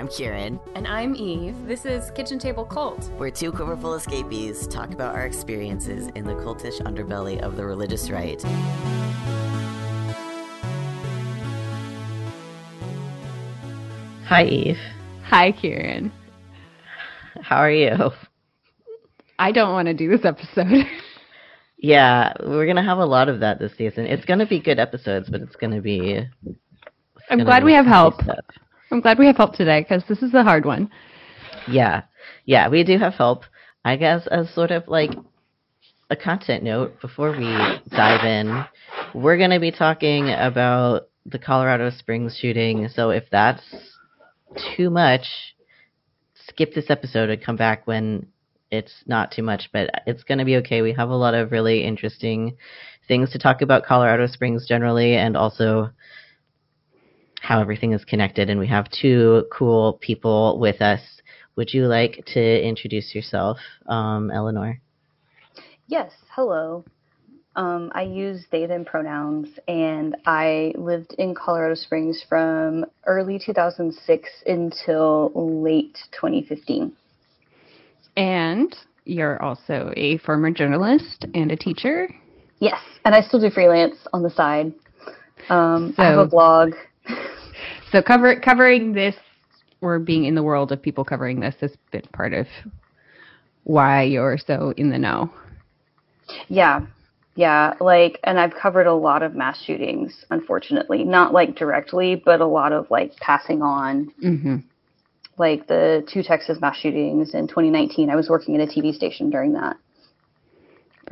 I'm Kieran. And I'm Eve. This is Kitchen Table Cult. We're two quiverful escapees talk about our experiences in the cultish underbelly of the religious right. Hi, Eve. Hi, Kieran. How are you? I don't want to do this episode. yeah, we're gonna have a lot of that this season. It's gonna be good episodes, but it's gonna be. I'm glad be we have help. stuff. I'm glad we have help today because this is a hard one. Yeah, yeah, we do have help. I guess as sort of like a content note before we dive in, we're gonna be talking about the Colorado Springs shooting. So if that's too much, skip this episode and come back when it's not too much. But it's gonna be okay. We have a lot of really interesting things to talk about Colorado Springs generally, and also how everything is connected. And we have two cool people with us. Would you like to introduce yourself, um, Eleanor? Yes, hello. Um, I use they, them pronouns, and I lived in Colorado Springs from early 2006 until late 2015. And you're also a former journalist and a teacher. Yes, and I still do freelance on the side. Um, I have a blog. So cover covering this or being in the world of people covering this has been part of why you're so in the know. Yeah, yeah, like, and I've covered a lot of mass shootings, unfortunately. Not like directly, but a lot of like passing on Mm-hmm. like the two Texas mass shootings in 2019. I was working at a TV station during that.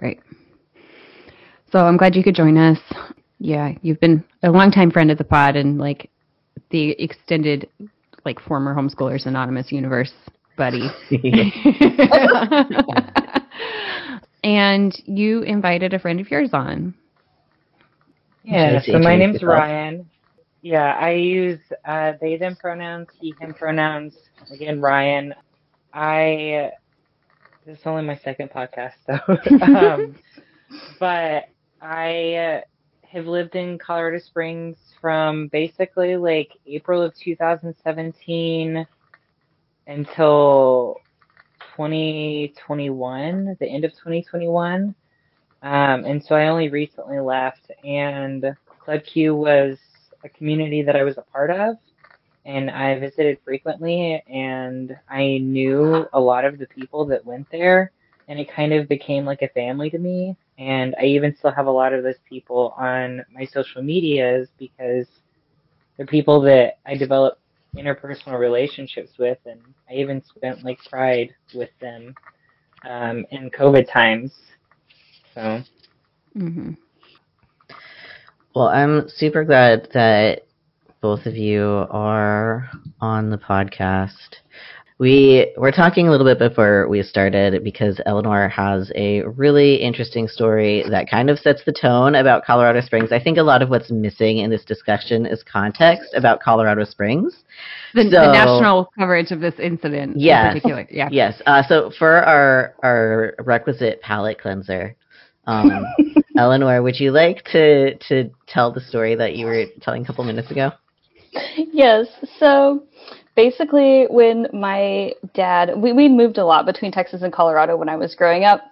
Right. So I'm glad you could join us. Yeah, you've been a longtime friend of the pod and like the extended like former homeschoolers anonymous universe buddy. and you invited a friend of yours on. Yeah, so my name's. Ryan. Yeah, I use uh, they them pronouns, he him pronouns. Again, Ryan. I this is only my second podcast, though, um, but I uh, have lived in Colorado Springs from basically like April of 2017 until 2021, the end of 2021. Um, and so I only recently left, and Club Q was a community that I was a part of, and I visited frequently, and I knew a lot of the people that went there, and it kind of became like a family to me. And I even still have a lot of those people on my social medias because they're people that I develop interpersonal relationships with, and I even spent like Pride with them um, in COVID times. So. Mm-hmm. Well, I'm super glad that both of you are on the podcast. We were talking a little bit before we started because Eleanor has a really interesting story that kind of sets the tone about Colorado Springs. I think a lot of what's missing in this discussion is context about Colorado Springs. The, the national coverage of this incident Yes. in particular. Yeah. Yes. Uh, so for our our requisite palate cleanser, um, Eleanor, would you like to to tell the story that you were telling a couple minutes ago? Yes. So basically, when my dad, we, we moved a lot between Texas and Colorado when I was growing up.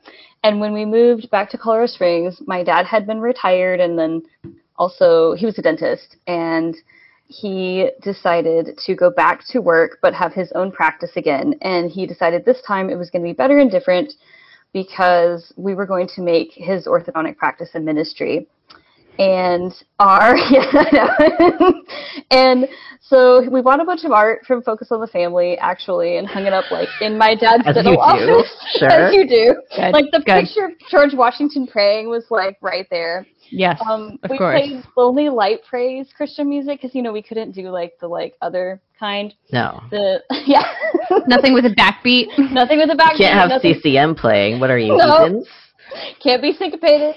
And when we moved back to Colorado Springs, my dad had been retired and then also he was a dentist. And he decided to go back to work but have his own practice again. And he decided this time it was going to be better and different because we were going to make his orthodontic practice a ministry and our yeah, and so we bought a bunch of art from Focus on the Family actually and hung it up like in my dad's As dental you do, office sure. as you do Good, like the good. picture of George Washington praying was like right there Yes. um of we course. played lonely light praise Christian music because you know we couldn't do like the like other kind No. the yeah Nothing with a backbeat. nothing with a back Can't have nothing, CCM playing. What are you, No. heathens? can't be syncopated.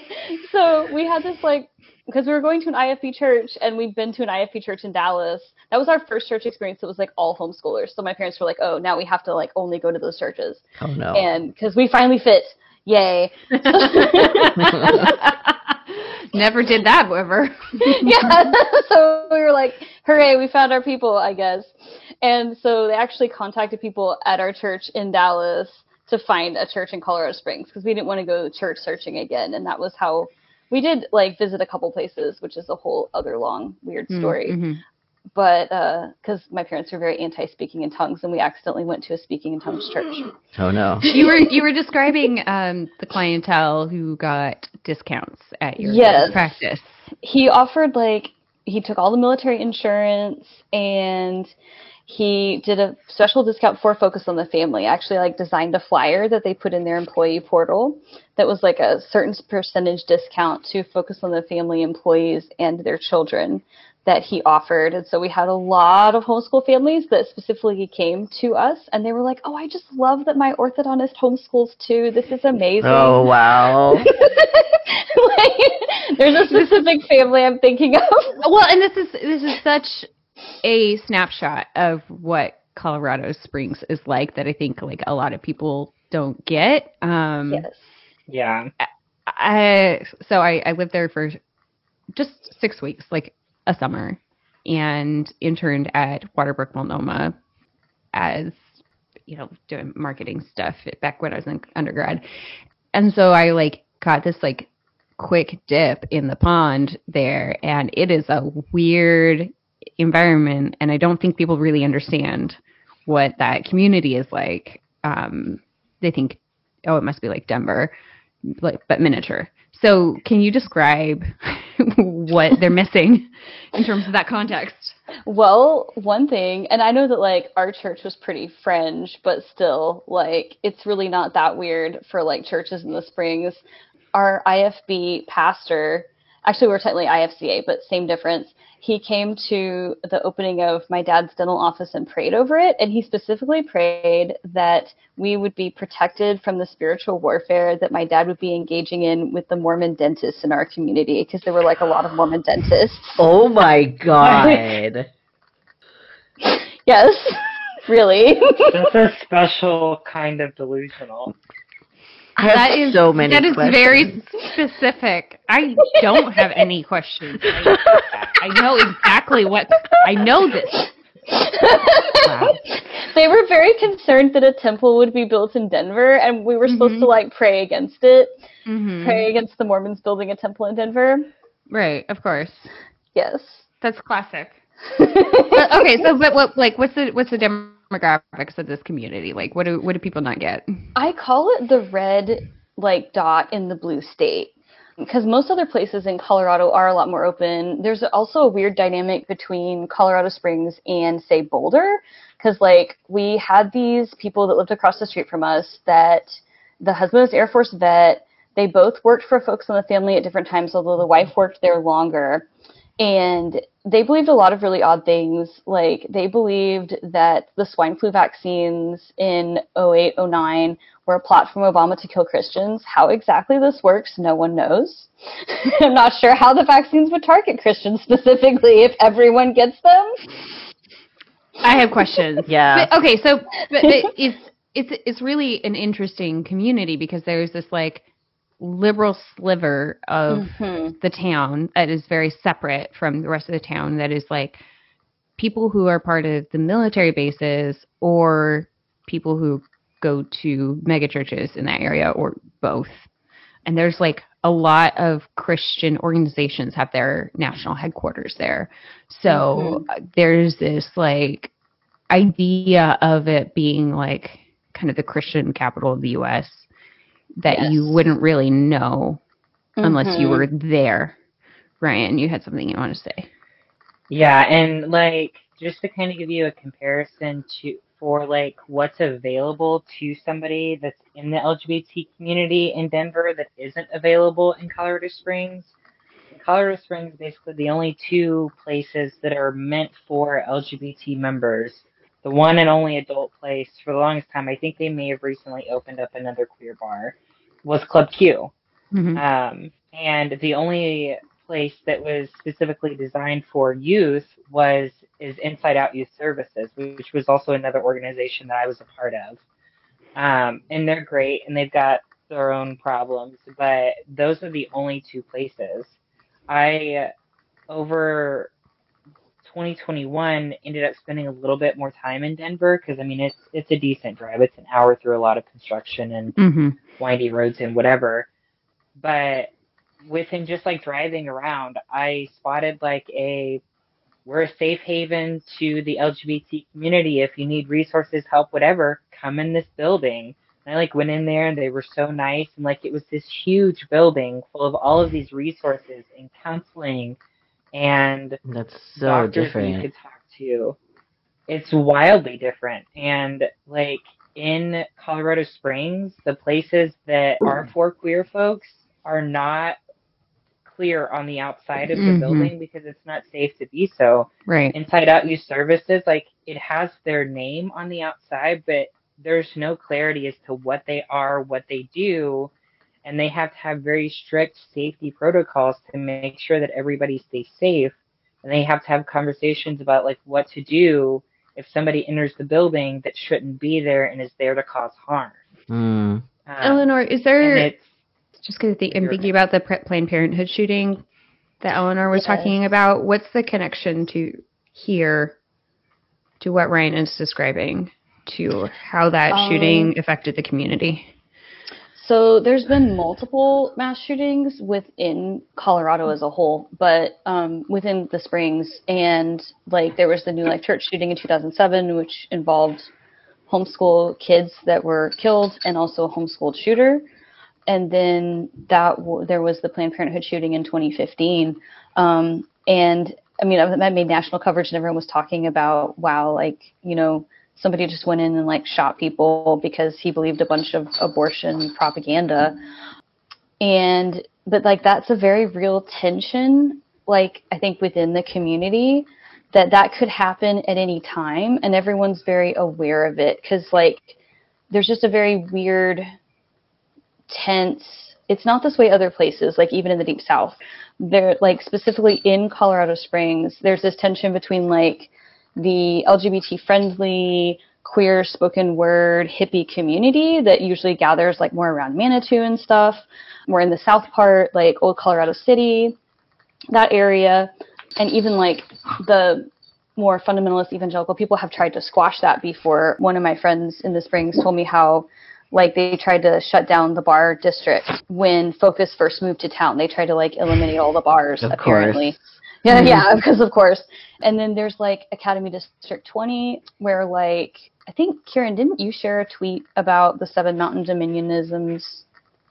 So we had this like because we were going to an IFB church and we'd been to an IFB church in Dallas. That was our first church experience. It was like all homeschoolers. So my parents were like, "Oh, now we have to like only go to those churches." Oh no. And because we finally fit, yay! Never did that ever. yeah. so we were like, hooray, we found our people, I guess. And so they actually contacted people at our church in Dallas to find a church in Colorado Springs because we didn't want to go church searching again. And that was how we did like visit a couple places, which is a whole other long, weird story. Mm-hmm. But because my parents were very anti speaking in tongues, and we accidentally went to a speaking in tongues church. Oh no. You were you were describing um, the clientele who got discounts at your Yes. practice. he offered like he took all the military insurance and he did a special discount for focus on the family actually like designed a flyer that they put in their employee portal that was like a certain percentage discount to focus on the family employees and their children that he offered and so we had a lot of homeschool families that specifically came to us and they were like oh i just love that my orthodontist homeschools too this is amazing Oh wow. like, there's a specific family I'm thinking of. Well, and this is this is such a snapshot of what Colorado Springs is like that I think like a lot of people don't get. Um, Yes. Yeah. I so I, I lived there for just six weeks, like a summer, and interned at Waterbrook Multnomah as you know doing marketing stuff back when I was in undergrad, and so I like got this like quick dip in the pond there, and it is a weird environment, and I don't think people really understand what that community is like. Um, they think, oh, it must be like Denver like but miniature. So can you describe what they're missing in terms of that context? Well, one thing, and I know that like our church was pretty fringe, but still, like it's really not that weird for like churches in the Springs. Our IFB pastor, actually we're technically IFCA, but same difference. He came to the opening of my dad's dental office and prayed over it, and he specifically prayed that we would be protected from the spiritual warfare that my dad would be engaging in with the Mormon dentists in our community, because there were like a lot of Mormon dentists. Oh my god. Yes, really. That's a special kind of delusional. I have That is so many That is questions. very specific. I don't have any questions. I, I know exactly what I know this. Wow. they were very concerned that a temple would be built in Denver, and we were supposed Mhm. to like pray against it, Mhm. pray against the Mormons building a temple in Denver. Right, of course. Yes. That's classic. But, okay, so but what like what's the what's the demographics of this community? Like what do what do people not get? I call it the red like dot in the blue state because most other places in Colorado are a lot more open. There's also a weird dynamic between Colorado Springs and say Boulder because like we had these people that lived across the street from us that the husband was Air Force vet. They both worked for Focus on the Family at different times, although the wife worked there longer. And they believed a lot of really odd things. Like they believed that the swine flu vaccines in 08, 09 were a plot from Obama to kill Christians. How exactly this works, no one knows. I'm not sure how the vaccines would target Christians specifically if everyone gets them. I have questions. Yeah. But, okay, so but it, it's it's it's really an interesting community because there's this like liberal sliver of Mhm. the town that is very separate from the rest of the town that is like people who are part of the military bases or people who go to mega churches in that area or both. And there's like a lot of Christian organizations have their national headquarters there. So uh, there's this like idea of it being like kind of the Christian capital of the US that you wouldn't really know unless you Mhm. were there. Ryan, you had something you want to say. Yeah, and like just to kind of give you a comparison to for like what's available to somebody that's in the LGBT community in Denver that isn't available in Colorado Springs. Colorado Springs, basically the only two places that are meant for LGBT members. The one and only adult place for the longest time, I think they may have recently opened up another queer bar, was Club Q. Mhm. Um, and the only place that was specifically designed for youth was is Inside Out Youth Services, which was also another organization that I was a part of. Um, and they're great, and they've got their own problems, but those are the only two places. I over 2021 ended up spending a little bit more time in Denver because I mean it's it's a decent drive. It's an hour through a lot of construction and Mm-hmm. windy roads and whatever. But within just like driving around, I spotted like a we're a safe haven to the LGBT community. If you need resources, help, whatever, come in this building. And I like went in there and they were so nice and like it was this huge building full of all of these resources and counseling and That's so doctors that you different. could talk to. It's wildly different. And like in Colorado Springs, the places that are for queer folks are not clear on the outside of the Mhm. building because it's not safe to be so. Right. Inside Out Youth Services, like it has their name on the outside, but there's no clarity as to what they are, what they do, and they have to have very strict safety protocols to make sure that everybody stays safe. And they have to have conversations about like what to do if somebody enters the building that shouldn't be there and is there to cause harm. Mm. Um, Eleanor, is and there it's just because I'm You're- thinking about the Pre- Planned Parenthood shooting that Eleanor was Yes. talking about? What's the connection to here to what Ryan is describing to how that Um, shooting affected the community? So there's been multiple mass shootings within Colorado as a whole, but um, within the Springs, and like there was the New Life Church shooting in 2007, which involved homeschool kids that were killed, and also a homeschooled shooter. And then that w- there was the Planned Parenthood shooting in 2015, um, and I mean that made national coverage, and everyone was talking about wow, like you know somebody just went in and like shot people because he believed a bunch of abortion propaganda. And but like that's a very real tension like i think within the community that that could happen at any time and everyone's very aware of it. Because like there's just a very weird tense. It's not this way other places like even in the deep south. There like specifically in colorado springs there's this tension between like the lgbt friendly queer spoken word hippie community that usually gathers like more around manitou and stuff. We're in the south part like old colorado city that area. And even like the more fundamentalist evangelical people have tried to squash that before. One of my friends in the springs told me how like they tried to shut down the bar district when focus first moved to town. They tried to like eliminate all the bars Of apparently. course. Yeah yeah because of course and then there's like academy district 20 where like i think kieran didn't you share a tweet about the seven mountain dominionisms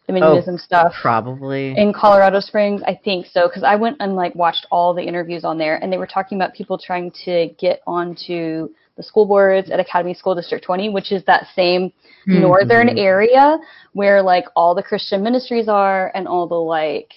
dominionism stuff Probably. in Colorado Springs. I think so because I went and like watched all the interviews on there, and they were talking about people trying to get onto the school boards at Academy School District 20, which is that same Hmm. northern area where like all the Christian ministries are and all the like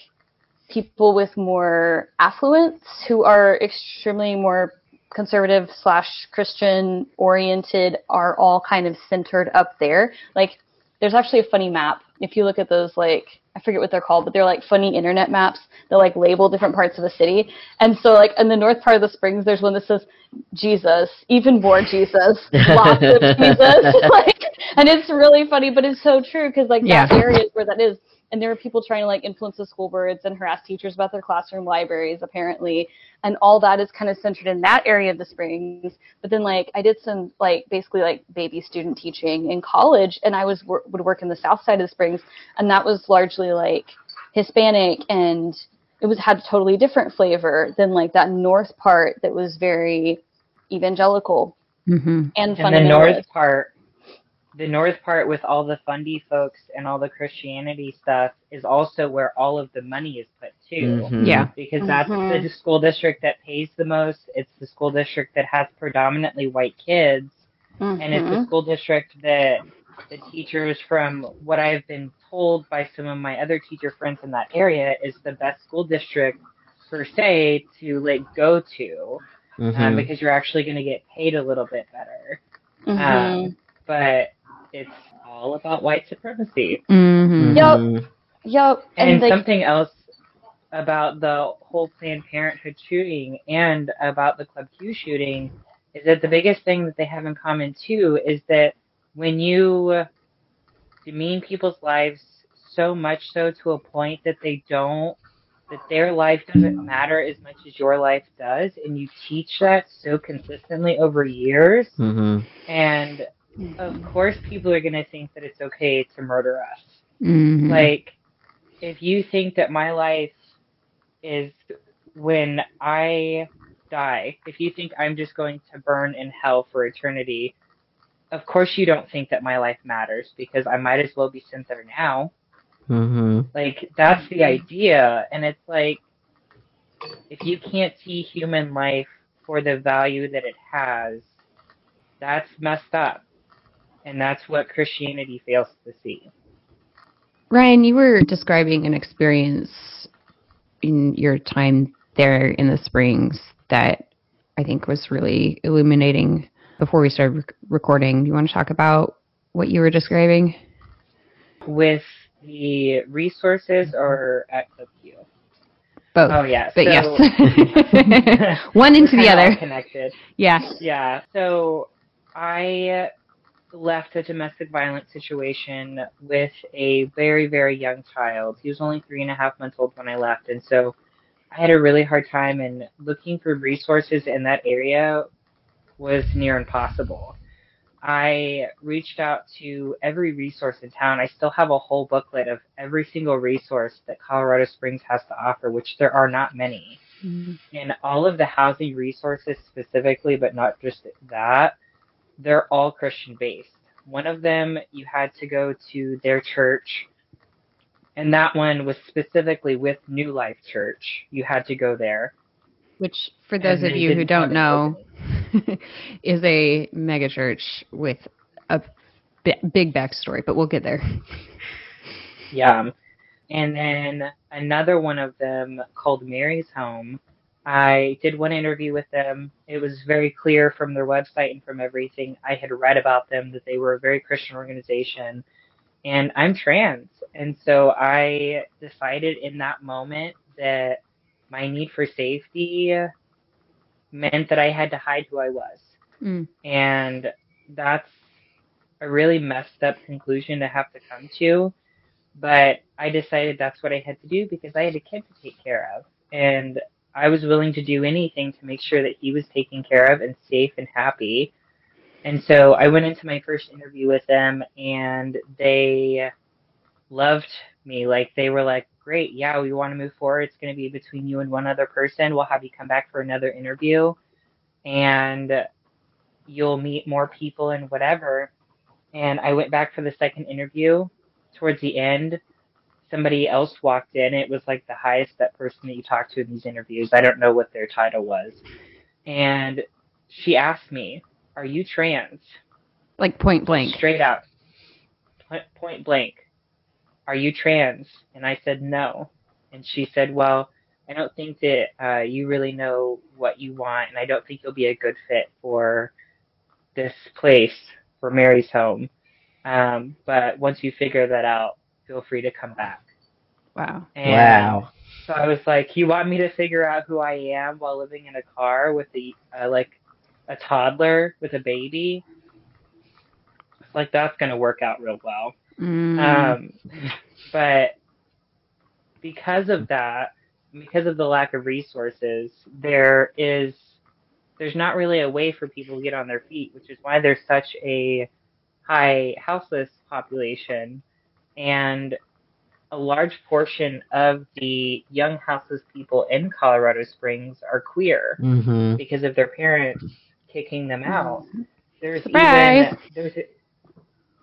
people with more affluence who are extremely more conservative slash Christian oriented are all kind of centered up there. Like there's actually a funny map. If you look at those like I forget what they're called, but they're like funny internet maps that like label different parts of the city. And so like in the north part of the springs there's one that says Jesus, even more Jesus, lots of Jesus. like and it's really funny, but it's so true because like that area is where that is. And there were people trying to like influence the school boards and harass teachers about their classroom libraries, apparently. And all that is kind of centered in that area of the Springs. But then like I did some like basically like baby student teaching in college, and I was wor- would work in the south side of the Springs, and that was largely like Hispanic and it was had a totally different flavor than like that north part that was very evangelical Mm-hmm. and And the north part, the north part with all the fundy folks and all the Christianity stuff is also where all of the money is put too. Mhm. Yeah. Because that's Mhm. the school district that pays the most. It's the school district that has predominantly white kids. And it's the Mhm. school district that the teachers, from what I've been told by some of my other teacher friends in that area, is the best school district per se to like go to um, Mhm. because you're actually going to get paid a little bit better. Mhm. Um, but it's all about white supremacy. Mm-hmm. Yup. Mhm. Yep. And, And, like, something else about the whole Planned Parenthood shooting and about the Club Q shooting is that the biggest thing that they have in common too is that when you demean people's lives so much so to a point that they don't that their life doesn't matter as much as your life does, and you teach that so consistently over years, hmm and of course, people are going to think that it's okay to murder us. Mhm. Like, if you think that my life is when I die, if you think I'm just going to burn in hell for eternity, of course you don't think that my life matters because I might as well be sent there now. hmm Like, that's the idea. And it's like, if you can't see human life for the value that it has, that's messed up. And that's what Christianity fails to see. Ryan, you were describing an experience in your time there in the Springs that I think was really illuminating before we started rec- recording. Do you want to talk about what you were describing? With the resources or at Q? Both. Oh, yeah. but so- yes. One into the other. Connected. Yeah. Yeah. So I left a domestic violence situation with a very, very young child. He was only three and a half months old when I left. And so I had a really hard time and looking for resources in that area was near impossible. I reached out to every resource in town. I still have a whole booklet of every single resource that Colorado Springs has to offer, which there are not many mm-hmm. and all of the housing resources specifically, but not just that, they're all Christian based. One of them, you had to go to their church, and that one was specifically with New Life Church. You had to go there. Which, for those of you who don't know, is a megachurch with a big backstory, but we'll get there. Yeah. And then another one of them called Mary's Home. I did one interview with them. It was very clear from their website and from everything I had read about them that they were a very Christian organization. And I'm trans. And so I decided in that moment that my need for safety meant that I had to hide who I was. Mm. And that's a really messed up conclusion to have to come to. But I decided that's what I had to do because I had a kid to take care of. And I was willing to do anything to make sure that he was taken care of and safe and happy. And so I went into my first interview with them and they loved me. Like they were like, Great, yeah, we want to move forward. It's gonna be between you and one other person. We'll have you come back for another interview and you'll meet more people and whatever. And I went back for the second interview. Towards the end, somebody else walked in. It was like the highest that person that you talked to in these interviews. I don't know what their title was. And she asked me, Are you trans? Like point blank. Straight out. Point- Point blank. Are you trans? And I said, No. And she said, Well, I don't think that uh, you really know what you want, and I don't think you'll be a good fit for this place, for Mary's home. Um, but once you figure that out, feel free to come back. Wow. And Wow. So I was like, "You want me to figure out who I am while living in a car with a uh, like a toddler with a baby?" Like that's gonna work out real well. Mm. Um, but because of that, because of the lack of resources, there is there's not really a way for people to get on their feet, which is why there's such a high houseless population and a large portion of the young houseless people in Colorado Springs are queer hmm because of their parents kicking them out. There's Surprise. even there's a,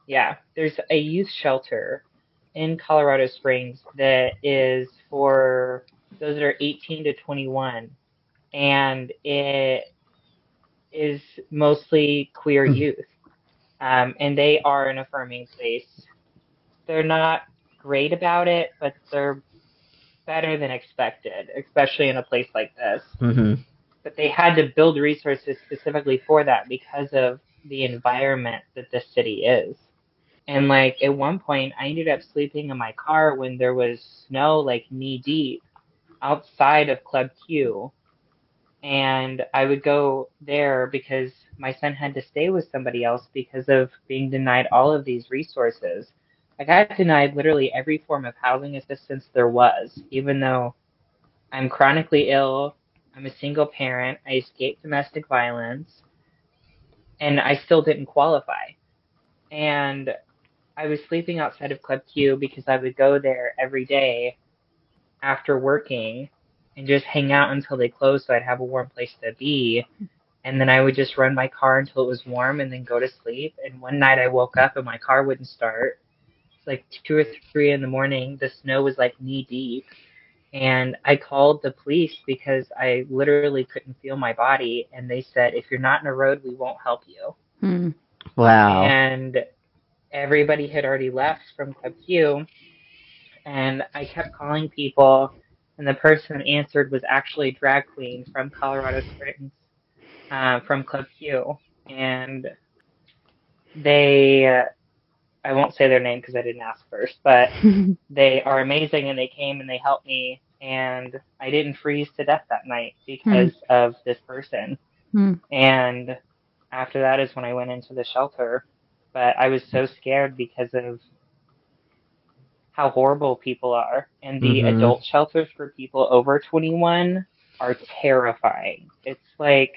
yeah, there's a youth shelter in Colorado Springs that is for those that are 18 to 21 and it is mostly queer Hmm. youth. Um, and they are an affirming place. They're not great about it, but they're better than expected, especially in a place like this hmm but they had to build resources specifically for that because of the environment that this city is. And like at one point, I ended up sleeping in my car when there was snow like knee deep outside of Club Q. And I would go there because my son had to stay with somebody else because of being denied all of these resources. I got denied literally every form of housing assistance there was, even though I'm chronically ill. I'm a single parent. I escaped domestic violence, and I still didn't qualify. And I was sleeping outside of Club Q because I would go there every day after working and just hang out until they closed so I'd have a warm place to be. And then I would just run my car until it was warm and then go to sleep. And one night I woke up and my car wouldn't start. It's like two or three in the morning. The snow was like knee deep. And I called the police because I literally couldn't feel my body. And they said, if you're not in a road, we won't help you. Hmm. Wow. And everybody had already left from Club Q. And I kept calling people, and the person that answered was actually a drag queen from Colorado Springs, uh, from Club Q. And they, uh, I won't say their name because I didn't ask first, but they are amazing and they came and they helped me. And I didn't freeze to death that night because of this person. Hmm. And after that is when I went into the shelter. But I was so scared because of how horrible people are. And the Mhm. adult shelters for people over 21 are terrifying. It's like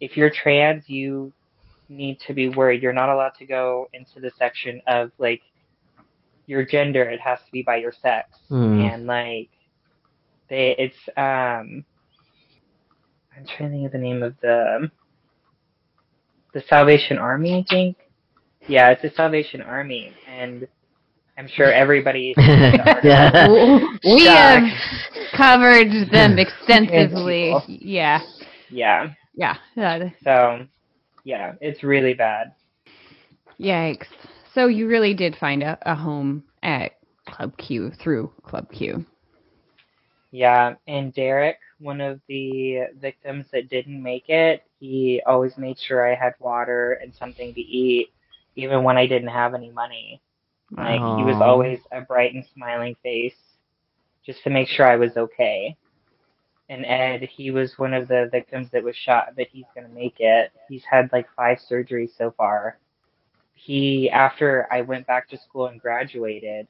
if you're trans, you need to be worried. You're not allowed to go into the section of like your gender. It has to be by your sex. Hmm. And like they it's um I'm trying to think of the name of the the Salvation Army, I think. Yeah, it's the Salvation Army, and I'm sure everybody. yeah. we have covered them extensively. Yeah. Yeah. Yeah. So, yeah, it's really bad. Yikes. So you really did find a, a home at Club Q through Club Q. Yeah, and Derek, one of the victims that didn't make it, he always made sure I had water and something to eat, even when I didn't have any money. Like he was always a bright and smiling face, just to make sure I was okay. And Ed, he was one of the victims that was shot, but he's gonna make it. He's had like five surgeries so far. He, after I went back to school and graduated,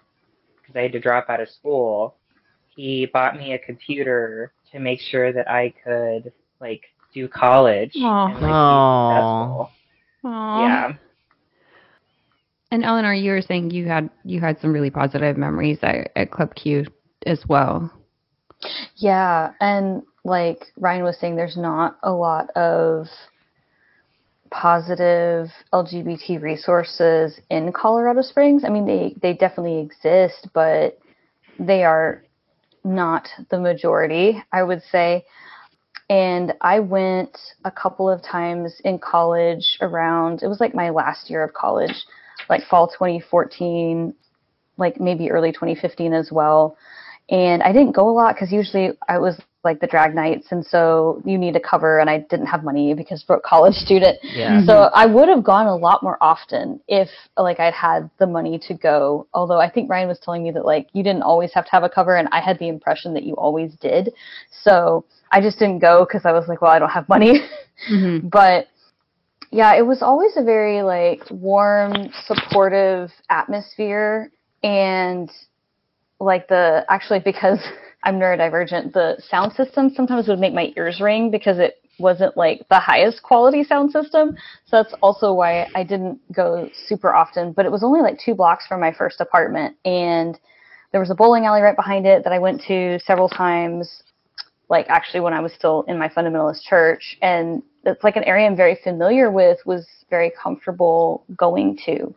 because I had to drop out of school, he bought me a computer to make sure that I could like do college Aw. and like be Aww. Yeah. And Eleanor, you were saying you had you had some really positive memories at, at Club Q as well. Yeah, and like Ryan was saying, there's not a lot of positive LGBT resources in Colorado Springs. I mean, they they definitely exist, but they are not the majority, I would say. And I went a couple of times in college around, it was like my last year of college, like fall 2014, like maybe early 2015 as well. And I didn't go a lot because usually I was like the drag nights. And so you need a cover, and I didn't have money because broke college student. Yeah. So I would have gone a lot more often if like I'd had the money to go. Although I think Ryan was telling me that like you didn't always have to have a cover, and I had the impression that you always did. So I just didn't go because I was like, well, I don't have money. Mm-hmm. but yeah, it was always a very like warm, supportive atmosphere and like the actually because I'm neurodivergent, the sound system sometimes would make my ears ring because it wasn't like the highest quality sound system. So that's also why I didn't go super often, but it was only like 2 blocks from my first apartment and there was a bowling alley right behind it that I went to several times like actually when I was still in my fundamentalist church and it's like an area I'm very familiar with was very comfortable going to.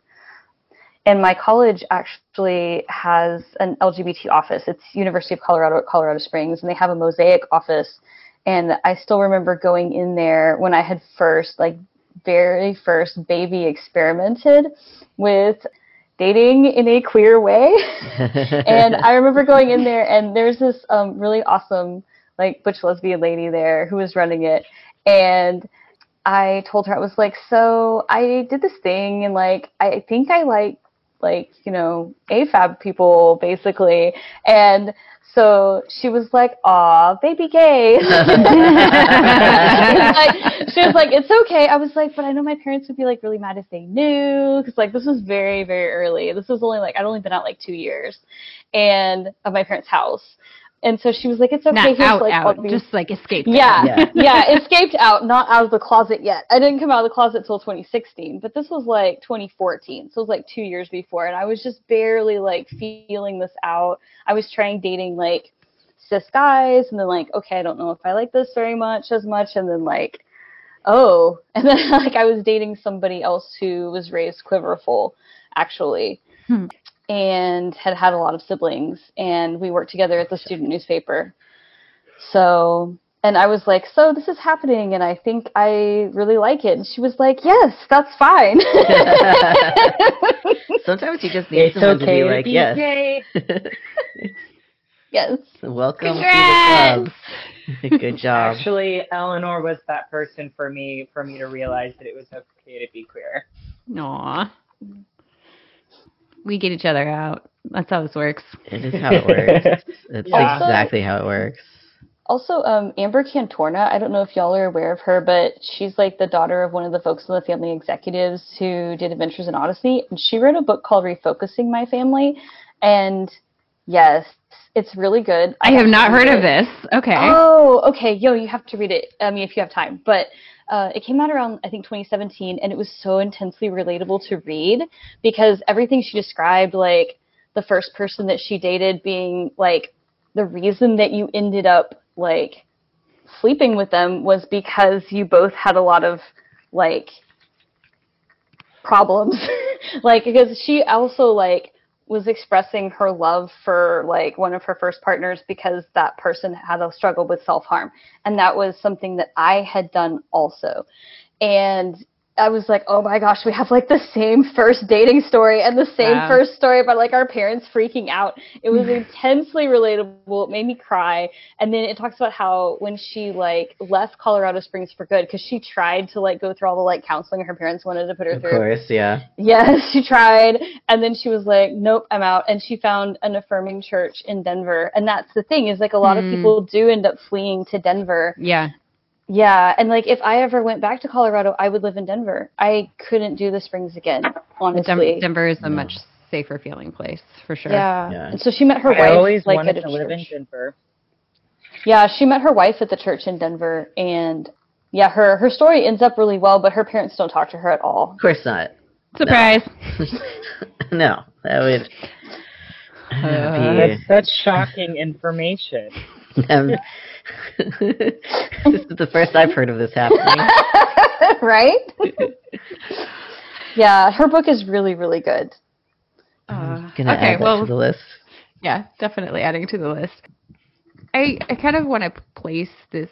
And my college actually has an LGBT office. It's University of Colorado at Colorado Springs and they have a mosaic office and I still remember going in there when I had first like very first baby experimented with dating in a queer way. and I remember going in there, and there's this um, really awesome like butch lesbian lady there who was running it, and I told her I was like, so I did this thing, and like I think I like like you know AFAB people basically, and so she was like, "Aw, baby gay." she, was like, she was like, "It's okay." I was like, "But I know my parents would be like really mad if they knew," because like this was very, very early. This was only like I'd only been out like two years, and of my parents' house, And so she was like, "It's okay." Not here's, out, like, out, all these- just like escaped. yeah, Yeah. yeah, escaped out, not out of the closet yet. I didn't come out of the closet till 2016, but this was like 2014, so it was like two years before, and I was just barely like feeling this out. I was trying dating like cis guys, and then like, okay, I don't know if I like this very much as much, and then like, oh, and then like I was dating somebody else who was raised quiverful, actually. Hmm. And had had a lot of siblings, and we worked together at the student newspaper. So, and I was like, so this is happening, and I think I really like it. And she was like, yes, that's fine. Sometimes you just need It's someone to be to like, yes. yes. Welcome Congrats! to the club. Good job. Actually, Eleanor was that person for me for me to realize that it was okay to be queer. Aw. We get each other out. That's how this works. It is how it works. It's Yeah. exactly how it works. Also, um, Amber Cantorna, I don't know if y'all are aware of her, but she's like the daughter of one of the Focus on the Family executives who did Adventures in Odyssey. And she wrote a book called Refocusing My Family. And yes, it's really good. I have not heard of this. Okay. Oh, okay. Yo, you have to read it. I mean, if you have time. But uh, it came out around, I think, 2017, and it was so intensely relatable to read because everything she described, like the first person that she dated being like the reason that you ended up like sleeping with them was because you both had a lot of like problems. like, because she also like was expressing her love for like one of her first partners because that person had a struggle with self-harm. And that was something that I had done also. And I was like oh my gosh we have like the same first dating story and the same Wow. first story about like our parents freaking out it was intensely relatable it made me cry and then it talks about how when she like left Colorado Springs for good because she tried to like go through all the like counseling her parents wanted to put her Of through Of course, yeah. Yes, she tried. And then she was like, nope, I'm out. And she found an affirming church in Denver. And that's the thing is like a lot Hmm. of people do end up fleeing to Denver. Yeah. Yeah. And like if I ever went back to Colorado, I would live in Denver. I couldn't do the Springs again, Dem- honestly. Denver is a Yeah. much safer feeling place for sure. Yeah. Yeah. And so she met her I wife always like wanted at a to live in. Denver. Yeah, she met her wife at the church in Denver and yeah, her her story ends up really well, but her parents don't talk to her at all. Of course not. Surprise. no, that would Uh, be. That's such shocking information. Um, this is the first I've heard of this happening. right? yeah, her book is really, really good. Uh, Gonna okay, add that well, to the list. yeah, definitely adding to the list. I I kind of want to place this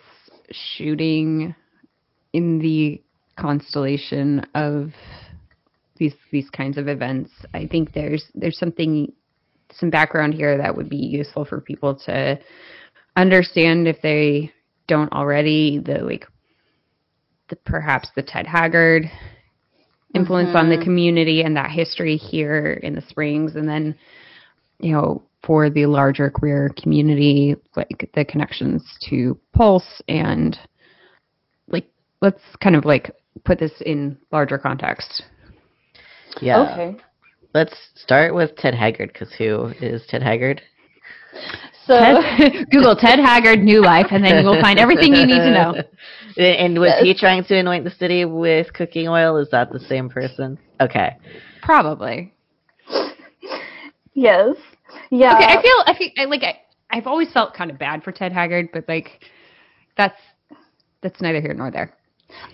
shooting in the constellation of these these kinds of events. I think there's there's something some background here that would be useful for people to understand if they don't already the like the perhaps the Ted Haggard influence on the mm-hmm. community and that history here in the Springs and then you know for the larger queer community like the connections to Pulse and like let's kind of like put this in larger context. Yeah. Okay. Let's start with Ted Haggard, because who is Ted Haggard? So, Ted, Google Ted Haggard New Life and then you will find everything you need to know. and was Yes. he trying to anoint the city with cooking oil? Is that the same person? Okay. Probably. yes. Yeah. Okay, I feel I feel I, like I, I've always felt kind of bad for Ted Haggard, but like that's that's neither here nor there.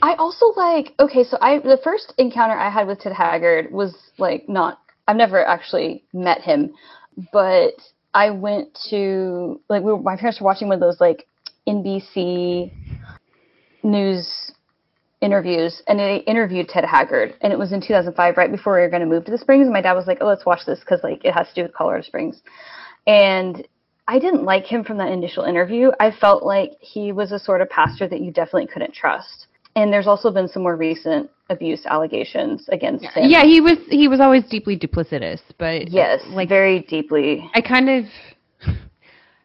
I also like okay, so I the first encounter I had with Ted Haggard was like not I've never actually met him, but I went to like we were, my parents were watching one of those like NBC news interviews and they interviewed Ted Haggard and it was in 2005 right before we were going to move to the Springs and my dad was like, "Oh, let's watch this cuz like it has to do with Colorado Springs." And I didn't like him from that initial interview. I felt like he was a sort of pastor that you definitely couldn't trust. And there's also been some more recent abuse allegations against him. Yeah, he was he was always deeply duplicitous, but Yes, like very deeply. I kind of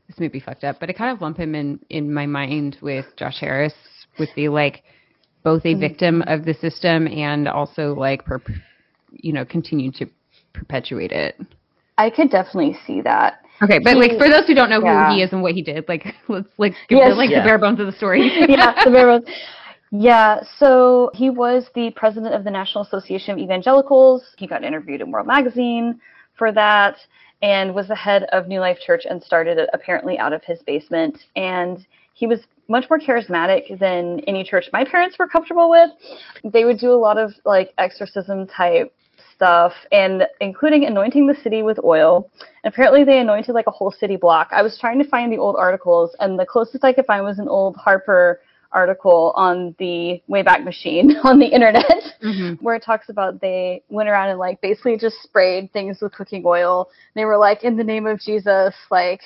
this may be fucked up, but I kind of lump him in in my mind with Josh Harris with the like both a mm-hmm. victim of the system and also like per, you know continue to perpetuate it. I could definitely see that. Okay, but He- like for those who don't know yeah. who he is and what he did, like let's like give Yes. the, like Yeah. the bare bones of the story. yeah, the bare bones. Yeah, so he was the president of the National Association of Evangelicals. He got interviewed in World Magazine for that and was the head of New Life Church and started it apparently out of his basement. And he was much more charismatic than any church my parents were comfortable with. They would do a lot of like exorcism type stuff and including anointing the city with oil. And apparently they anointed like a whole city block. I was trying to find the old articles and the closest I could find was an old Harper article on the Wayback Machine on the internet Mhm. where it talks about they went around and like basically just sprayed things with cooking oil. They were like, in the name of Jesus, like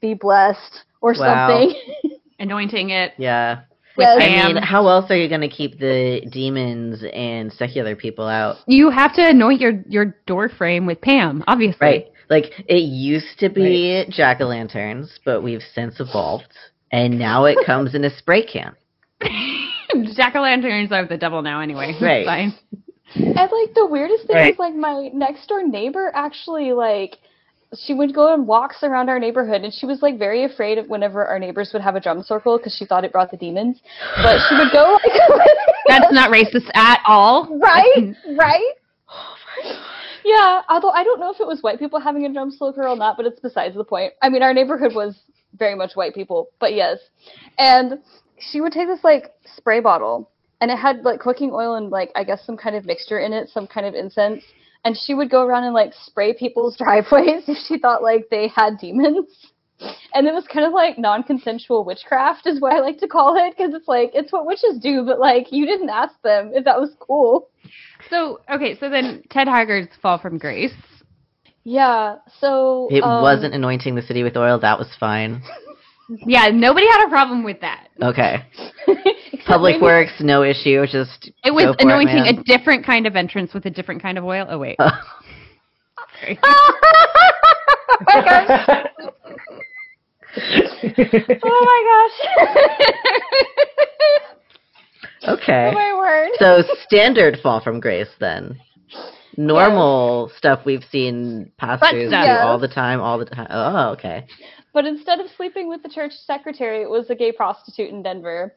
be blessed or Wow. something. Anointing it Yeah. with Yes. I Pam. mean, how else are you going to keep the demons and secular people out? you have to anoint your your door frame with Pam, obviously. Right. Like it used to be jack o' lanterns, but we've since evolved, and now it comes in a spray can. Jack o' lanterns are the devil now, anyway. It's Right. Fine. And like the weirdest thing Right. is like my next door neighbor actually like she would go on walks around our neighborhood and she was like very afraid of whenever our neighbors would have a drum circle because she thought it brought the demons. But she would go like That's not racist at all. right, right. Yeah, although I don't know if it was white people having a drum circle or not, but it's besides the point. I mean, our neighborhood was very much white people, but yes. And she would take this like spray bottle, and it had like cooking oil and like I guess some kind of mixture in it, some kind of incense. And she would go around and like spray people's driveways if she thought like they had demons. And it was kind of like non-consensual witchcraft, is what I like to call it, because it's like it's what witches do, but like you didn't ask them if that was cool. So okay, so then Ted Haggard's fall from grace. Yeah, so It um, wasn't anointing the city with oil. That was fine. Yeah, nobody had a problem with that. Okay. Public maybe- works, no issue. Just It was anointing man. a different kind of entrance with a different kind of oil. Oh wait. Uh, Sorry. oh my gosh! Oh my gosh! okay. oh my word! So standard fall from grace then. Normal stuff we've seen pastors do Yes. all the time, all the time. Oh, okay. But instead of sleeping with the church secretary, it was a gay prostitute in Denver,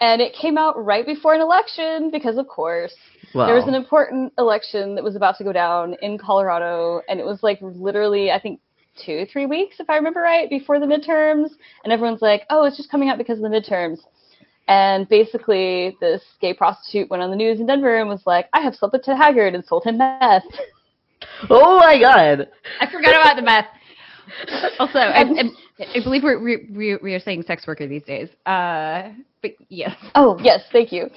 and it came out right before an election because, of course, Well, there was an important election that was about to go down in Colorado, and it was like literally, I think, two, three weeks, if I remember right, before the midterms. And everyone's like, oh, it's just coming out because of the midterms. And basically, this gay prostitute went on the news in Denver and was like, I have slept with Ted Haggard and sold him meth. oh my god. I forgot about the meth. Also, I, I, I believe we're we, we we are saying sex worker these days. Uh, but yes. Oh, yes, thank you.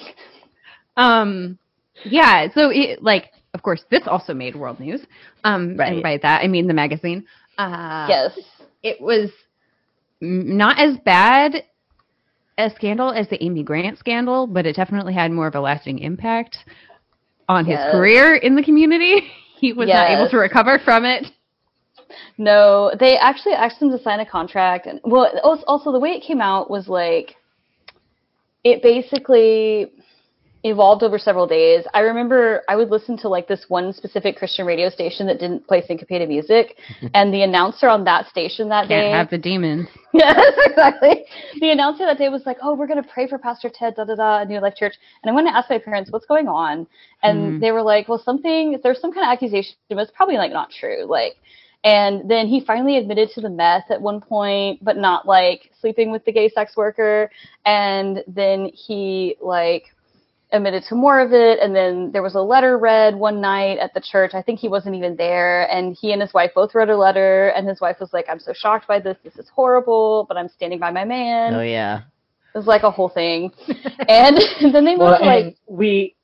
Um, yeah. So it like, of course, this also made world news. Um, Right. And by that, I mean the magazine. Uh, yes. It was not as bad a scandal as the Amy Grant scandal, but it definitely had more of a lasting impact on his career in the community. He was not able to recover from it. No, they actually asked him to sign a contract, and well, als- also the way it came out was like it basically evolved over several days. I remember I would listen to like this one specific Christian radio station that didn't play syncopated music, and the announcer on that station that Can't day, have the demons. yes, exactly. The announcer that day was like, "Oh, we're gonna pray for Pastor Ted, da da da, New Life Church." And I went to ask my parents, "What's going on?" And Mhm. they were like, "Well, something. There's some kind of accusation, but it's probably like not true." Like, and then he finally admitted to the meth at one point, but not like sleeping with the gay sex worker. And then he like admitted to more of it. And then there was a letter read one night at the church. I think he wasn't even there. And he and his wife both wrote a letter. And his wife was like i'm so shocked by this. This is horrible but i'm standing by my man. Oh yeah. it was like a whole thing. And then they moved well, to like we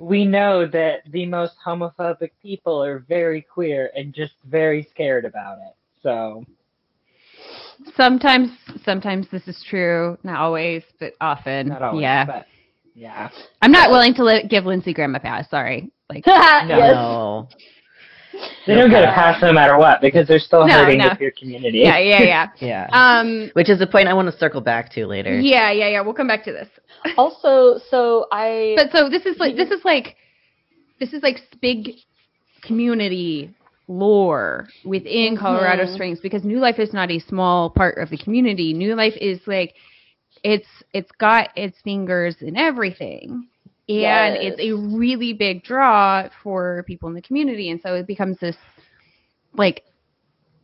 we know that the most homophobic people are very queer and just very scared about it. So Sometimes, sometimes this is true. Not always, but often. not always, yeah, but yeah. I'm not willing to let, give Lindsey Graham a pass. Sorry. Like, yes No. They don't get a pass no matter what because they're still No, hurting no. the queer community. yeah, yeah, yeah. Yeah. Um, Which is a point I want to circle back to later. yeah, yeah, yeah. We'll come back to this. also so i But so this is like this is like this is like big community lore within Colorado Mhm. Springs because New Life is not a small part of the community. New Life is like it's it's got its fingers in everything. And it's a really big draw for people in the community. And so it becomes this like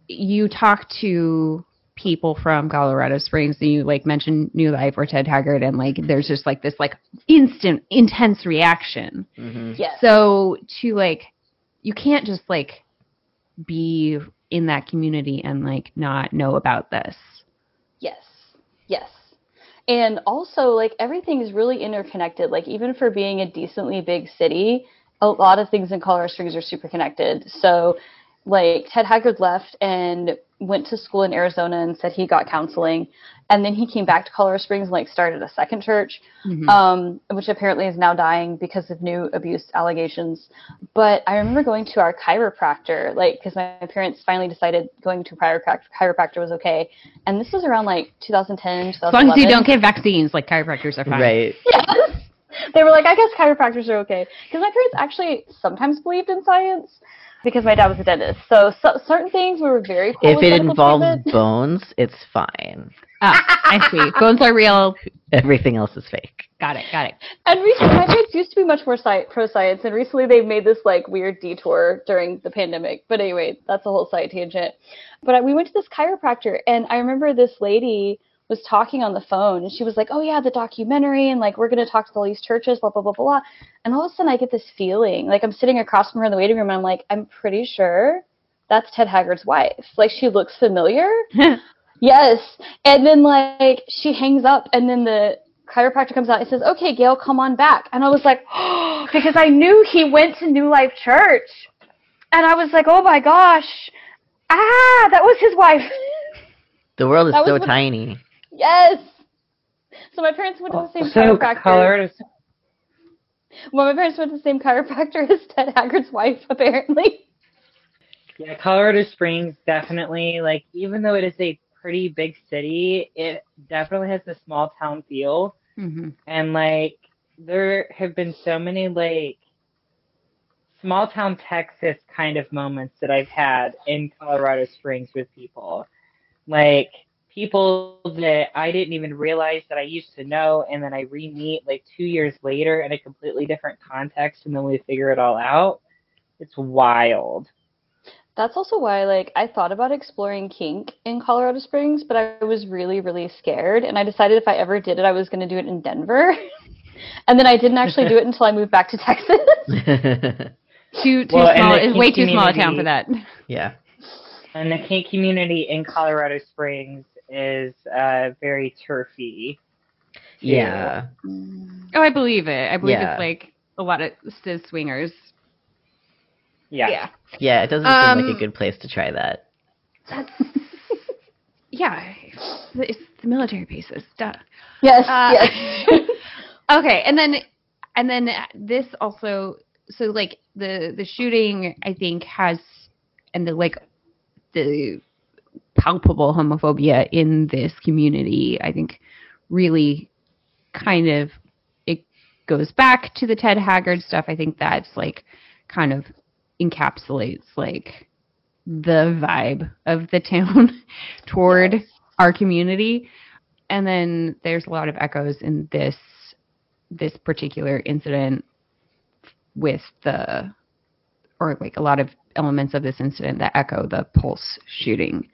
you talk to people from Colorado Springs and you like mention New Life or Ted Haggard and like there's just like this like instant intense reaction. hmm Yes. So to like you can't just like be in that community and like not know about this. Yes. Yes. And also, like, everything is really interconnected. Like, even for being a decently big city, a lot of things in Colorado Springs are super connected. So, like, Ted Haggard left and went to school in Arizona and said he got counseling. And then he came back to Colorado Springs and, like, started a second church, Mhm. um, which apparently is now dying because of new abuse allegations. But I remember going to our chiropractor, like, because my parents finally decided going to a chiroprac- chiropractor was okay. And this was around like 2010, 2011. as long as you don't get vaccines, like chiropractors are fine. Right. Yes. They were like, I guess chiropractors are okay. Because my parents actually sometimes believed in science because my dad was a dentist. So, so certain things we were very cool If with it involves treatment. bones, it's fine. Ah, I see. Bones are real. Everything else is fake. Got it. Got it. And recently, my parents used to be much more sci- pro science, and recently they've made this like weird detour during the pandemic. But anyway, that's a whole side tangent. But I, we went to this chiropractor, and I remember this lady was talking on the phone, and she was like, "Oh yeah, the documentary, and like we're gonna talk to all these churches, blah blah blah blah." blah. And all of a sudden, I get this feeling like I'm sitting across from her in the waiting room, and I'm like, I'm pretty sure that's Ted Haggard's wife. Like she looks familiar. Yes. And then like she hangs up and then the chiropractor comes out and says, Okay, Gail, come on back. And I was like, oh, because I knew he went to New Life Church. And I was like, Oh my gosh. Ah, that was his wife. The world is so tiny. Yes. So my parents went to the same so chiropractor. Colorado Well, my parents went to the same chiropractor as Ted Haggard's wife, apparently. Yeah, Colorado Springs definitely like even though it is a pretty big city, it definitely has the small town feel. hmm And like there have been so many like small town Texas kind of moments that I've had in Colorado Springs with people. Like people that I didn't even realize that I used to know and then I re meet like two years later in a completely different context and then we figure it all out. It's wild. That's also why, like, I thought about exploring kink in Colorado Springs, but I was really, really scared. And I decided if I ever did it, I was going to do it in Denver. and then I didn't actually do it until I moved back to Texas. Too too Well, small. the It's way too small a town for that. yeah. And the kink community in Colorado Springs is uh, very turfy. Yeah. Oh, I believe it. I believe Yeah. it's like a lot of cis swingers. Yeah. Yeah, Yeah. it doesn't seem like Um, a good place to try that. That's. yeah, it's the military bases. Duh. yes, Uh, yes. Okay, and then and then this also so like the the shooting I think has and the like the palpable homophobia in this community I think really kind of it goes back to the Ted Haggard stuff. I think that's like kind of encapsulates like the vibe of the town toward our community. And then there's a lot of echoes in this this particular incident with the or like a lot of elements of this incident that echo the pulse shooting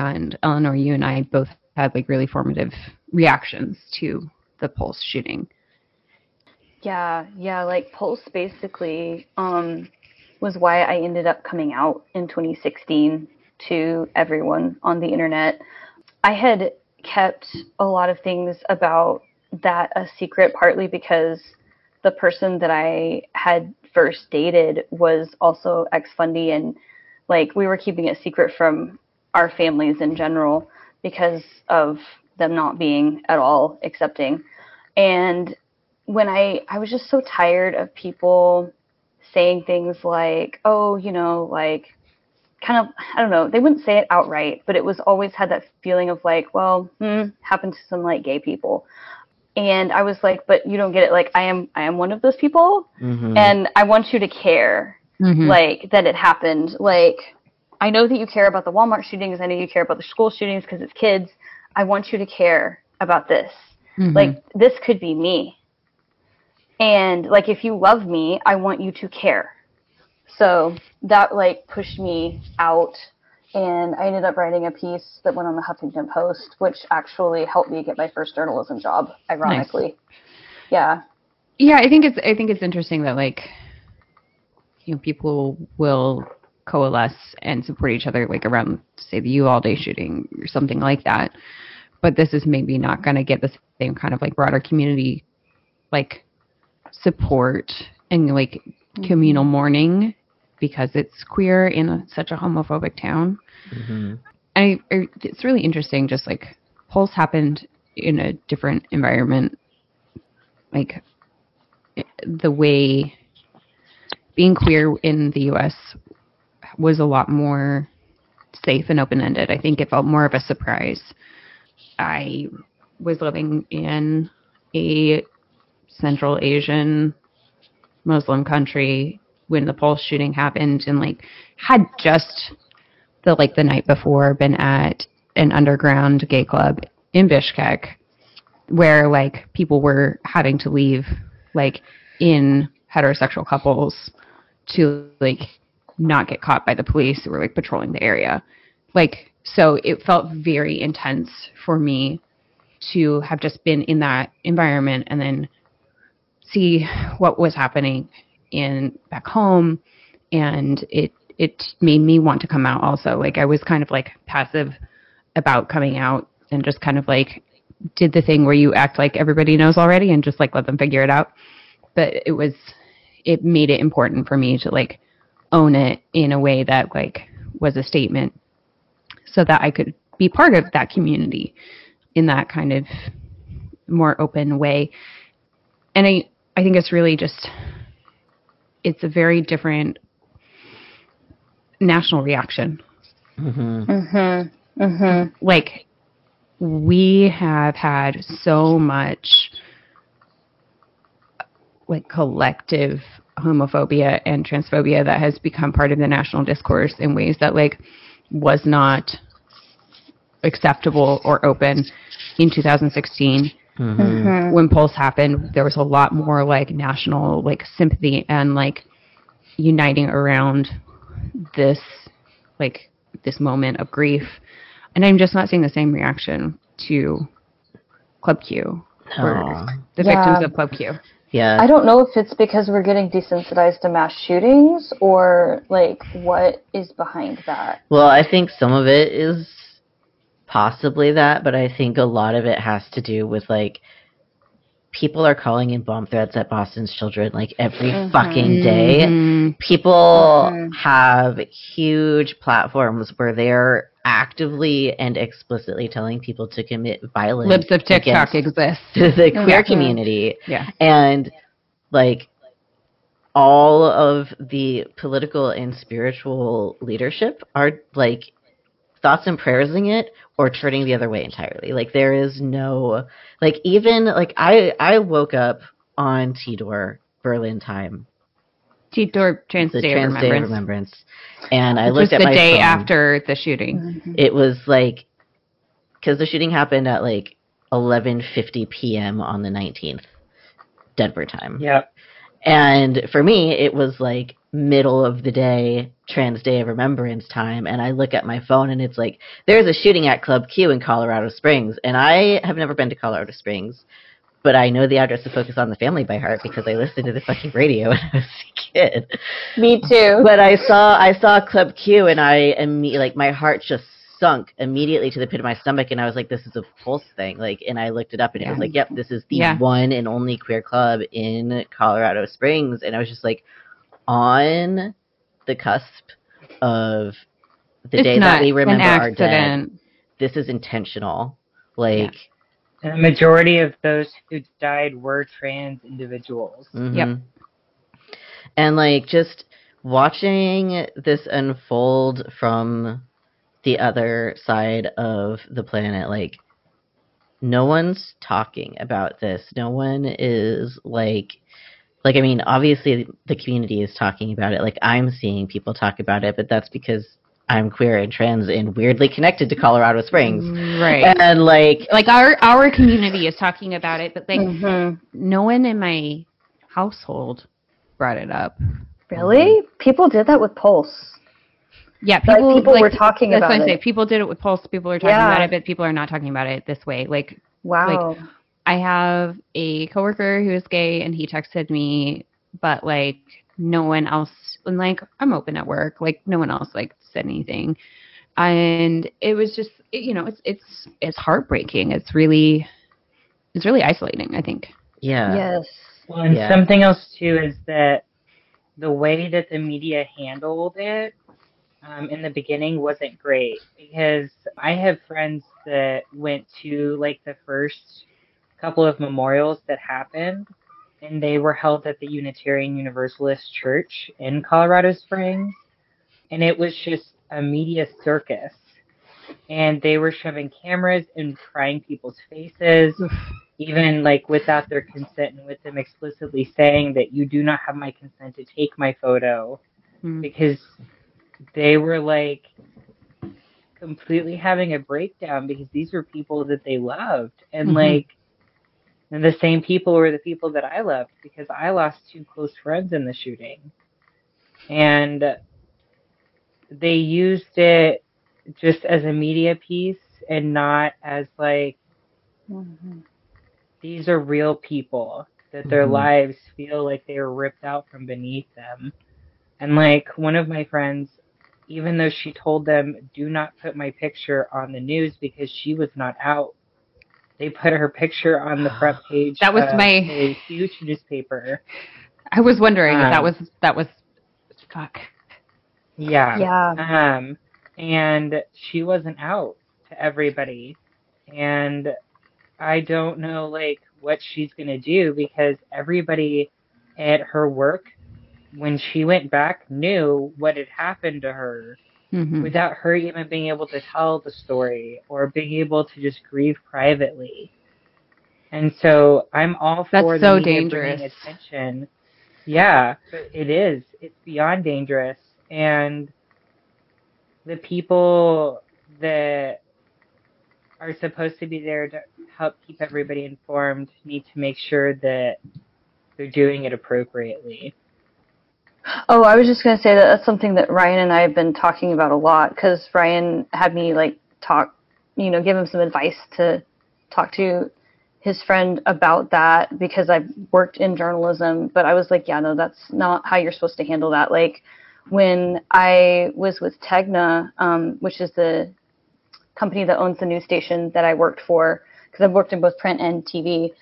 and eleanor you and i both had like really formative reactions to the pulse shooting Yeah, yeah, like Pulse basically um was why I ended up coming out in 2016 to everyone on the internet. I had kept a lot of things about that a secret partly because the person that I had first dated was also ex-fundy and like we were keeping it secret from our families in general because of them not being at all accepting. And when I I was just so tired of people saying things like, "Oh, you know, like kind of I don't know, they wouldn't say it outright, but it was always had that feeling of like, well, hmm, happened to some like gay people. And I was like, but you don't get it. Like I am I am one of those people hmm and I want you to care. Mhm. like that it happened. Like I know that you care about the Walmart shootings. I know you care about the school shootings because it's kids. I want you to care about this. Mhm. Like this could be me. And like if you love me, I want you to care. So that like pushed me out and I ended up writing a piece that went on the Huffington Post, which actually helped me get my first journalism job, ironically. Yeah. yeah, I think it's I think it's interesting that like you know people will coalesce and support each other like around say the Uvalde shooting or something like that. But this is maybe not going to get the same kind of like broader community like support and like communal mourning because it's queer in a, such a homophobic town. hmm I, I it's really interesting just like Pulse happened in a different environment like the way being queer in the US was a lot more safe and open-ended. I think it felt more of a surprise. I was living in a Central Asian Muslim country when the Pulse shooting happened and like had just the like the night before been at an underground gay club in Bishkek where like people were having to leave like in heterosexual couples to like not get caught by the police who were like patrolling the area. Like so it felt very intense for me to have just been in that environment and then see what was happening in back home. And it it made me want to come out also. Like i was kind of like passive about coming out and just kind of like did the thing where you act like everybody knows already and just like let them figure it out. But it was it made it important for me to like own it in a way that like was a statement so that i could be part of that community in that kind of more open way and i i think it's really just it's a very different national reaction hmm Mhm. Mhm. like we have had so much like collective homophobia and transphobia that has become part of the national discourse in ways that like was not acceptable or open in 2016 hmm Mhm. when Pulse happened, there was a lot more like national like sympathy and like uniting around this like this moment of grief. And I'm just not seeing the same reaction to Club Q or Aw. the Yeah. victims of Club Q. Yeah. I don't know if it's because we're getting desensitized to mass shootings or like what is behind that. Well, I think some of it is possibly that, but I think a lot of it has to do with like people are calling in bomb threats at Boston's children like every Mhm. fucking day. Mhm. People Mhm. have huge platforms where they're actively and explicitly telling people to commit violence Libs of TikTok exists. the queer community Yeah. and like all of the political and spiritual leadership are like thoughts and prayersing it or turning the other way entirely like there is no like even like i i woke up on TDOR berlin time TDOR Trans Day of trans day of Remembrance. remembrance and i Which was looked at the my day phone. after the shooting. Mhm. it was like because the shooting happened at like 11:50 p.m. on the 19th Denver time. Yep. And for me, it was like middle of the day, Trans Day of Remembrance time. And I look at my phone and it's like, there's a shooting at Club Q in Colorado Springs. And I have never been to Colorado Springs, but I know the address to Focus on the Family by heart because I listened to the fucking radio when I was a kid. Me too. But I saw, I saw Club Q and I, imme- like, my heart just sunk immediately to the pit of my stomach. And I was like, this is a pulse thing. Like, and I looked it up and it was like, yep, this is the Yeah. one and only queer club in Colorado Springs. And I was just like, on the cusp of the it's day that we remember our dead. This is intentional. Like, And the majority of those who died were trans individuals. mhm. Yep. And like just watching this unfold from the other side of the planet, like no one's talking about this. No one is like like I mean, obviously the community is talking about it. Like I'm seeing people talk about it, but that's because I'm queer and trans and weirdly connected to Colorado Springs. Right. And like like our our community is talking about it, but like Mhm. no one in my household brought it up. Really? People did that with Pulse. Yeah, Like, people people were talking that's about what I say. it. People did it with Pulse. People are talking Yeah. about it, but people are not talking about it this way. Like Wow. Like I have a coworker who is gay, and he texted me, but like no one else. And like I'm open at work. Like no one else like said anything, and it was just it, you know it's it's it's heartbreaking. It's really it's really isolating. I think. yeah. yes. Well, and Yeah. something else too is that the way that the media handled it um, in the beginning wasn't great because I have friends that went to like the first couple of memorials that happened, and they were held at the Unitarian Universalist Church in Colorado Springs, and it was just a media circus. And they were shoving cameras and prying people's faces even like without their consent and with them explicitly saying that you do not have my consent to take my photo Hmm. because they were like completely having a breakdown because these were people that they loved and Mhm. like and the same people were the people that I loved because I lost two close friends in the shooting and they used it just as a media piece and not as like Mhm. these are real people that their Mhm. lives feel like they were ripped out from beneath them. And like one of my friends, even though she told them, do not put my picture on the news because she was not out, they put her picture on the front page. That was of my- a huge newspaper. I was wondering if that Um, was that was fuck. Yeah. Yeah. Um, and she wasn't out to everybody. And I don't know like what she's gonna do because everybody at her work, when she went back, knew what had happened to her Mhm. without her even being able to tell the story or being able to just grieve privately. And so I'm all That's for so media bringing dangerous. attention. Yeah, but it is. It's beyond dangerous, and the people that are supposed to be there to help keep everybody informed need to make sure that they're doing it appropriately. Oh, I was just gonna say that that's something that Ryan and I have been talking about a lot because Ryan had me like talk, you know, give him some advice to talk to his friend about that because I've worked in journalism, but I was like, yeah, no, that's not how you're supposed to handle that. Like when I was with Tegna, um, which is the company that owns the news station that I worked for, because I've worked in both print and TV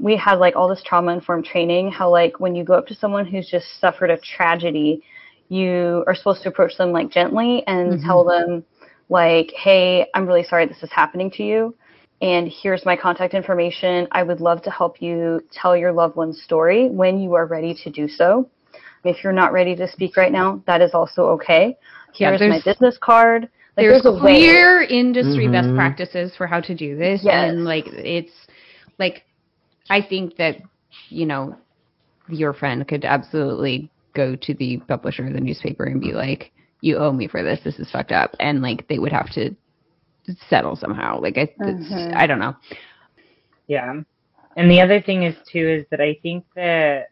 we had like all this trauma informed training how like when you go up to someone who's just suffered a tragedy you are supposed to approach them like gently and Mhm. tell them like hey i'm really sorry this is happening to you and here's my contact information i would love to help you tell your loved one's story when you are ready to do so if you're not ready to speak right now that is also okay Yeah, here's my business card like there's, there's, a way clear industry best Mhm. practices for how to do this Yes. and like it's like i think that you know your friend could absolutely go to the publisher of the newspaper and be like you owe me for this this is fucked up and like they would have to settle somehow like i it's, Mhm. i don't know Yeah. And the other thing is too is that I think that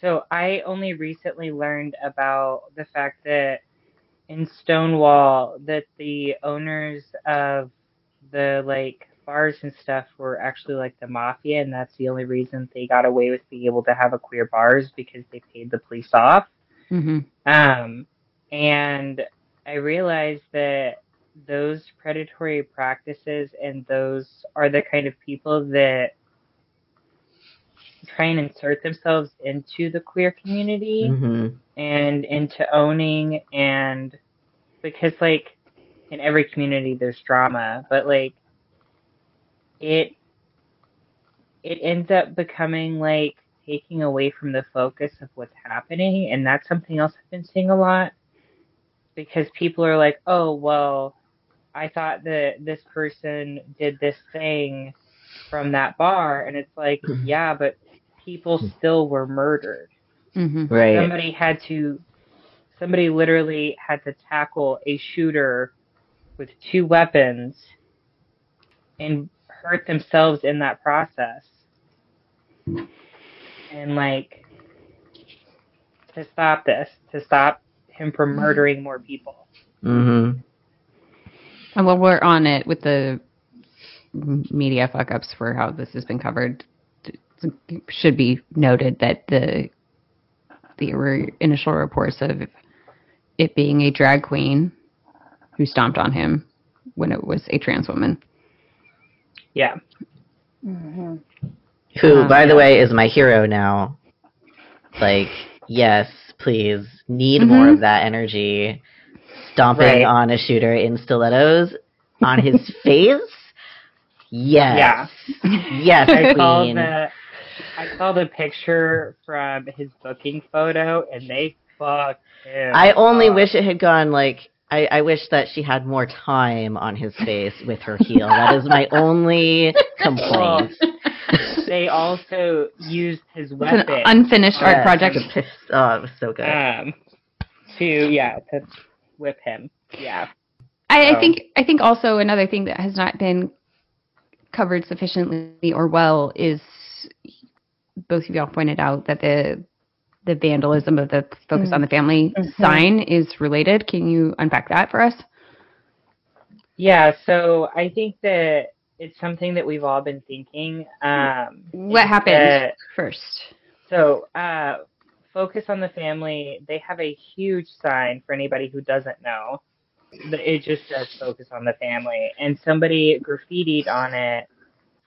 so I only recently learned about the fact that in Stonewall that the owners of the like bars and stuff were actually like the mafia and that's the only reason they got away with being able to have a queer bars because they paid the police off. hmm Um, and I realized that those predatory practices and those are the kind of people that try and insert themselves into the queer community hmm and into owning and because like in every community there's drama, but like it it ends up becoming like taking away from the focus of what's happening and that's something else I've been seeing a lot because people are like, "Oh, well, I thought that this person did this thing from that bar." And it's like, "Yeah, but people still were murdered. hmm Right. Somebody had to, somebody literally had to tackle a shooter with two weapons and hurt themselves in that process. And like, to stop this, to stop him from murdering more people. Mm-hmm. And while we're on it with the media fuck ups for how this has been covered, it should be noted that the the initial reports of it being a drag queen who stomped on him when it was a trans woman. Yeah. hmm Who, Um, by the way, is my hero now. Like, yes, please, need more Mhm. of that energy. Stomping Right. on a shooter in stilettos on his face. Yes. Yes, I saw the I saw the picture from his booking photo and they fucked him. I only up. wish it had gone like I, I wish that she had more time on his face with her heel. That is my only complaint. they also used his It's an unfinished art Yes, project. Oh, it was so good. um to yeah, to whip him. Yeah. I, I think I think also another thing that has not been covered sufficiently or well is both of y'all pointed out that the the vandalism of the focus on the family Mhm. sign is related. Can you unpack that for us? Yeah, so I think that it's something that we've all been thinking. Um What is happened that- first? So, uh, Focus on the Family, they have a huge sign for anybody who doesn't know. The- It just says Focus on the Family. And somebody graffitied on it.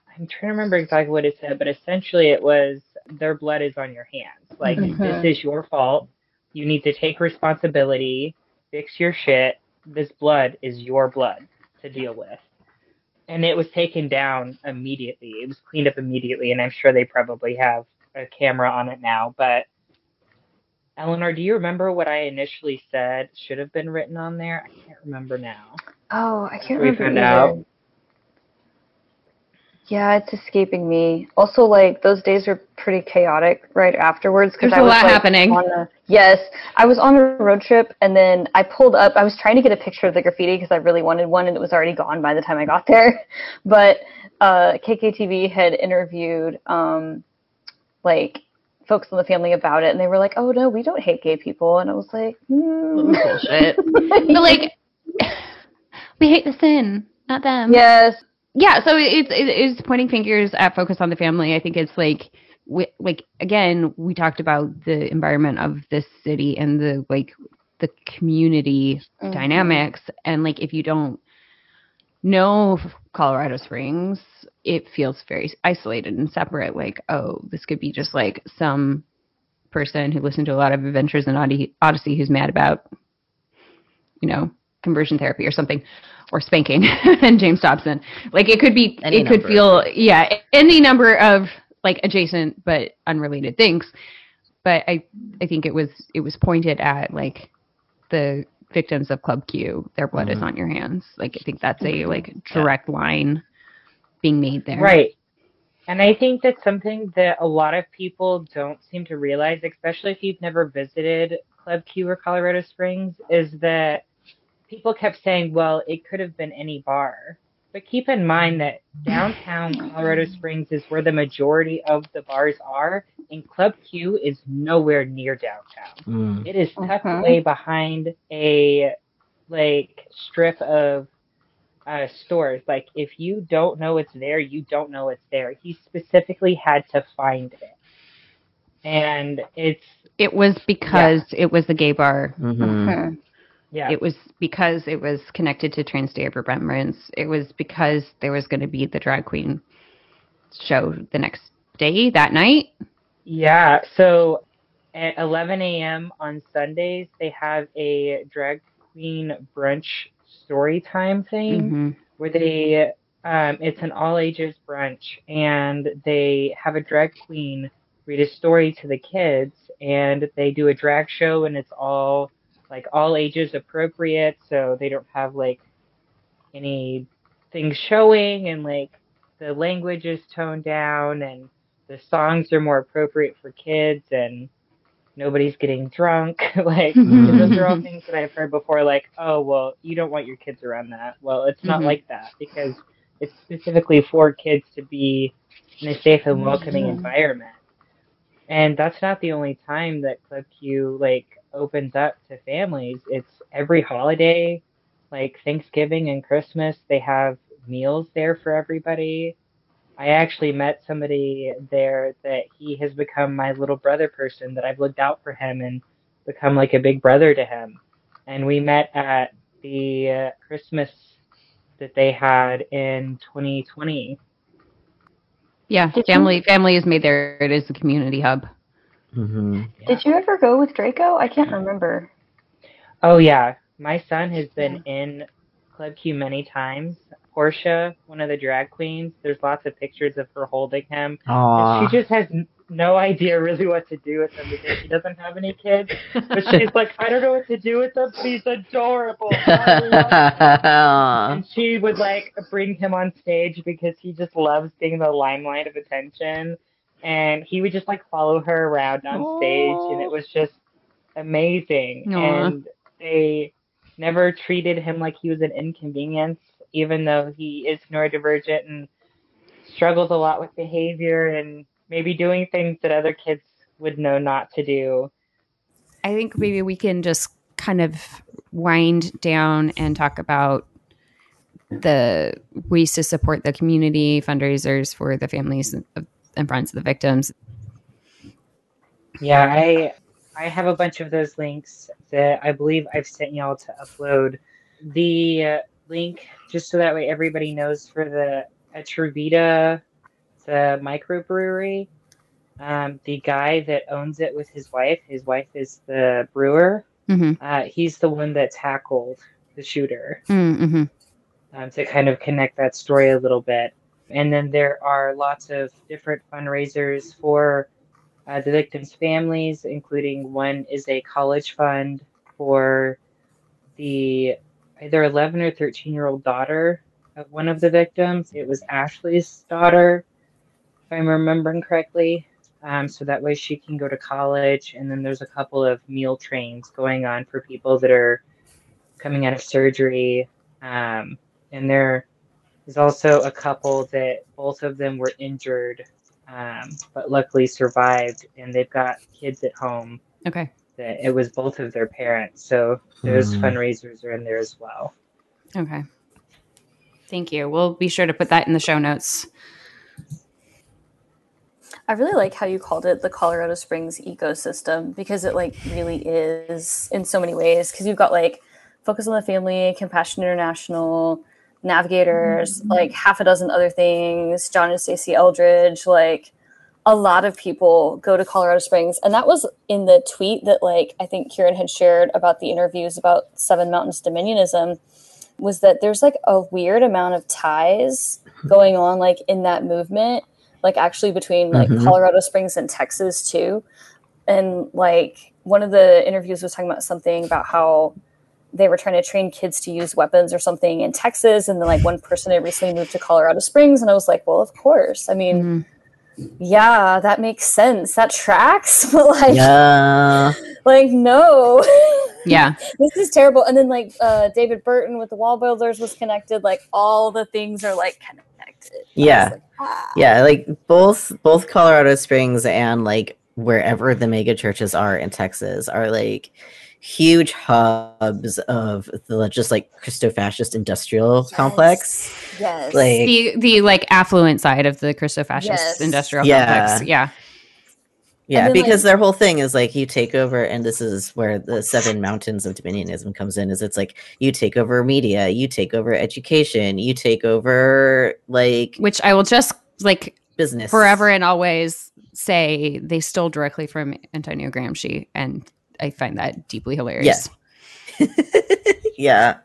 I'm trying to remember exactly what it said, but essentially it was their blood is on your hands. Like, Mhm. this is your fault. You need to take responsibility, fix your shit. This blood is your blood to deal with. And it was taken down immediately. It was cleaned up immediately, and I'm sure they probably have a camera on it now. But Eleanor, do you remember what I initially said should have been written on there? I can't remember now. Oh, I can't We remember. found either. out. Yeah, it's escaping me. Also, like those days were pretty chaotic right afterwards because There's I a was lot like, happening. On a, yes, I was on a road trip and then I pulled up. I was trying to get a picture of the graffiti because I really wanted one, and it was already gone by the time I got there. But uh, KKTV had interviewed um, like Focus on the Family about it, and they were like, "Oh no, we don't hate gay people," and I was like, hmm. Bullshit. But like, we hate the sin, not them. yes, yeah so it's it's pointing fingers at focus on the family. I think it's like we, like again we talked about the environment of this city and the like the community Mhm. dynamics. And like if you don't know colorado springs it feels very isolated and separate. Like oh this could be just like some person who listened to a lot of adventures in Odyssey who's mad about you know conversion therapy or something or spanking and James Dobson. Like it could be, Any it could feel, yeah, any number of like adjacent but unrelated things. But I, I think it was, it was pointed at like the victims of Club Q. Their blood is Mhm. on your hands. Like I think that's a like direct line being made there. Right. And I think that's something that a lot of people don't seem to realize, especially if you've never visited Club Q or Colorado Springs, is that people kept saying, well, it could have been any bar. But keep in mind that downtown Colorado Springs is where the majority of the bars are, and Club Q is nowhere near downtown. Mm. It is tucked Mhm. away behind a like strip of uh, stores. Like if you don't know it's there, you don't know it's there. He specifically had to find it, and it's It was because it was the gay bar. hmm Mhm. Yeah, It was because it was connected to Trans Day of Remembrance. It was because there was going to be the drag queen show the next day, that night. yeah. So at 11 a.m. on Sundays, they have a drag queen brunch story time thing. Mhm. where they um, it's an all ages brunch and they have a drag queen read a story to the kids and they do a drag show and it's all like all ages appropriate so they don't have like any things showing and like the language is toned down and the songs are more appropriate for kids and nobody's getting drunk. like Mhm. those are all things that I've heard before. Like, oh well, you don't want your kids around that. Well, it's not Mhm. like that because it's specifically for kids to be in a safe and welcoming Mhm. environment. And that's not the only time that Club Q like opens up to families. It's every holiday, like Thanksgiving and Christmas. They have meals there for everybody. I actually met somebody there that he has become my little brother person that I've looked out for him and become like a big brother to him. And we met at the uh, Christmas that they had in 2020. Yeah, family family is made there. It is a community hub. Hmm Did you ever go with Draco? I can't remember. Oh yeah, my son has been in Club Q many times. Portia, one of the drag queens, there's lots of pictures of her holding him. And she just has no idea really what to do with him because she doesn't have any kids. But she's like, I don't know what to do with him, but he's adorable. I love him." and she would like bring him on stage because he just loves being the limelight of attention. And he would just like follow her around on stage, and it was just amazing. Aw. And they never treated him like he was an inconvenience, even though he is neurodivergent and struggles a lot with behavior and maybe doing things that other kids would know not to do. I think maybe we can just kind of wind down and talk about the ways to support the community fundraisers for the families of- and friends of the victims. Yeah, I I have a bunch of those links that I believe I've sent y'all to upload. The uh, link, just so that way everybody knows, for the Atrevida, the microbrewery. Um, the guy that owns it with his wife, his wife is the brewer. hmm Uh, he's the one that tackled the shooter Mm-hmm. um, to kind of connect that story a little bit. And then there are lots of different fundraisers for uh, the victims' families, including one is a college fund for the either 11 or 13 year old daughter of one of the victims. It was Ashley's daughter, if I'm remembering correctly. Um, so that way she can go to college. And then there's a couple of meal trains going on for people that are coming out of surgery. Um, and there is also a couple that both of them were injured, um, but luckily survived. And they've got kids at home Okay. that it was both of their parents. So those Hmm. fundraisers are in there as well. Okay. Thank you. We'll be sure to put that in the show notes. I really like how you called it the Colorado Springs ecosystem because it like really is in so many ways. Because you've got like Focus on the Family, Compassion International, Navigators, like half a dozen other things. John and Stasi Eldredge, like a lot of people go to Colorado Springs, and that was in the tweet that like I think Kieran had shared about the interviews about Seven Mountains Dominionism. Was that there's like a weird amount of ties going on like in that movement like actually between like Mhm. Colorado Springs and Texas too. And like one of the interviews was talking about something about how they were trying to train kids to use weapons or something in Texas. And then like one person had recently moved to Colorado Springs. And I was like, well, of course. I mean, Mhm. yeah, that makes sense. That tracks. But like, Yeah. like no. Yeah. this is terrible. And then like uh, David Barton with the WallBuilders was connected. Like all the things are like connected. I Yeah. like, ah. Yeah, like both both Colorado Springs and like wherever the mega churches are in Texas are like huge hubs of the just like Christo-fascist industrial complex. Yes. Like The the like affluent side of the Christo-fascist Yes. industrial Yeah. complex. Yeah. yeah, then, because like- their whole thing is like you take over and this is where the seven mountains of dominionism comes in is it's like you take over media, you take over education, you take over like Which I will just like business forever and always say they stole directly from Antonio Gramsci, and I find that deeply hilarious. yeah.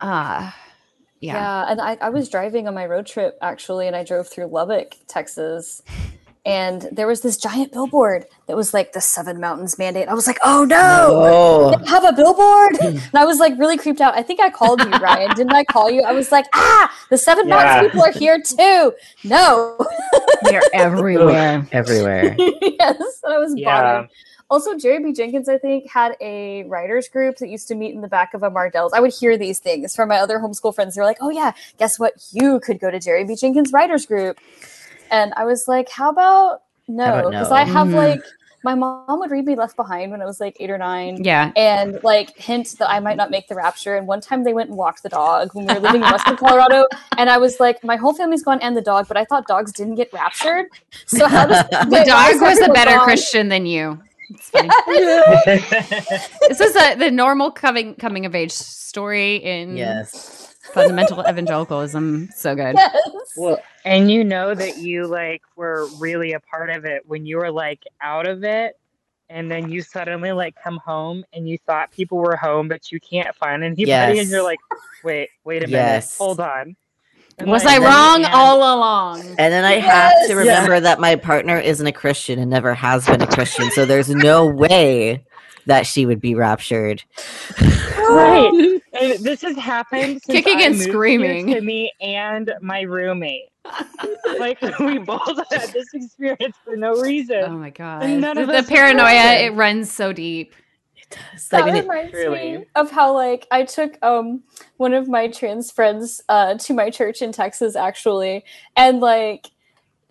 Uh, yeah. Yeah, and I, I was driving on my road trip actually, and I drove through Lubbock, Texas, and there was this giant billboard that was like the Seven Mountains Mandate. I was like, oh no, Oh, they have a billboard, and I was like really creeped out. I think I called you, Ryan. Didn't I call you? I was like, ah, the Seven Yeah. Mountains people are here too. No, They're everywhere. everywhere. yes, and I was Yeah. bothered. Also, Jerry B. Jenkins, I think, had a writers group that used to meet in the back of a Mardel's. I would hear these things from my other homeschool friends. They were like, "Oh yeah, guess what? You could go to Jerry B. Jenkins writers group," and I was like, "How about no?" Because no? I have Mhm. like my mom would read me Left Behind when I was like eight or nine. Yeah. And like hint that I might not make the rapture. And one time they went and walked the dog when we were living in Western Colorado. And I was like, my whole family's gone and the dog, but I thought dogs didn't get raptured. So how does The dog was a better gone? Christian than you. It's funny. this is a, the normal coming coming of age story in yes. fundamental evangelicalism. So good. Yes. well, and you know that you like were really a part of it when you were like out of it, and then you suddenly like come home and you thought people were home, but you can't find anybody, Yes. and you're like, wait, wait a Yes. minute, hold on. And, Was like, I wrong and- all along? And then I have to remember that my partner isn't a Christian and never has been a Christian, so there's no way that she would be raptured. Right. And this has happened since Kicking I and moved screaming. to me and my roommate. like we both had this experience for no reason. Oh my god. None The, of the paranoia, Christian. it runs so deep. It's That like, when it- reminds Truly. me. of how like I took um one of my trans friends uh to my church in Texas actually and like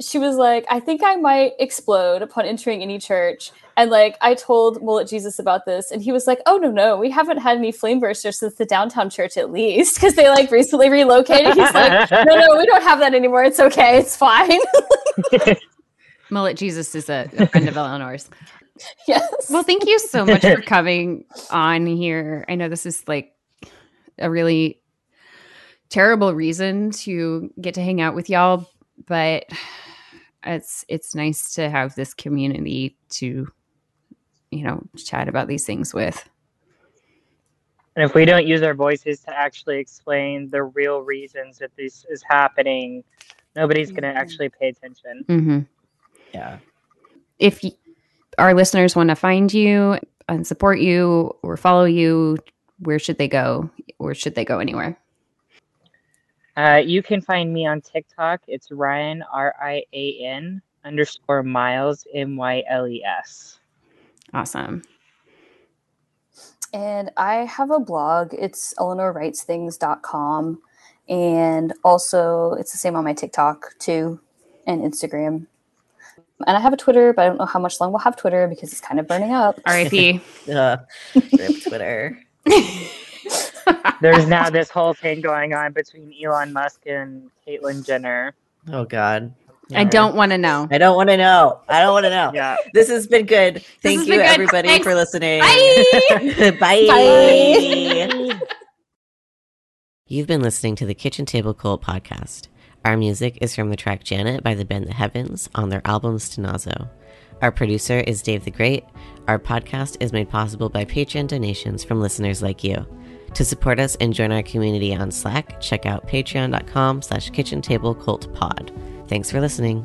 she was like I think I might explode upon entering any church. And like I told Mullet Jesus about this and he was like oh no no we haven't had any flame bursters since the downtown church at least because they like recently relocated. He's like no no we don't have that anymore. It's okay. It's fine. Mullet Jesus is a, a friend of Eleanor's. yes Well, thank you so much for coming on here. I know this is like a really terrible reason to get to hang out with y'all, but it's it's nice to have this community to you know chat about these things with. And if we don't use our voices to actually explain the real reasons that this is happening, nobody's going to actually pay attention. hmm yeah. If y- our listeners want to find you and support you or follow you, where should they go, or should they go anywhere? Uh, you can find me on TikTok. It's Rian, R I A N underscore Myles, M Y L E S. Awesome. And I have a blog. It's eleanorwritesthings.com. And also, it's the same on my TikTok too and Instagram. And I have a Twitter, but I don't know how much long we'll have Twitter because it's kind of burning up. R.I.P. Uh, rip Twitter. There's now this whole thing going on between Elon Musk and Caitlyn Jenner. Oh God. I don't want to know. I don't want to know. I don't want to know. Yeah. This has been good. Thank you, good. everybody, Thanks. for listening. Bye. Bye. You've been listening to the Kitchen Table Cult podcast. Our music is from the track Janet by the band The Heavens on their album Stenazo. Our producer is Dave the Great. Our podcast is made possible by Patreon donations from listeners like you. To support us and join our community on Slack, check out patreon.com slash kitchen table cult pod. Thanks for listening.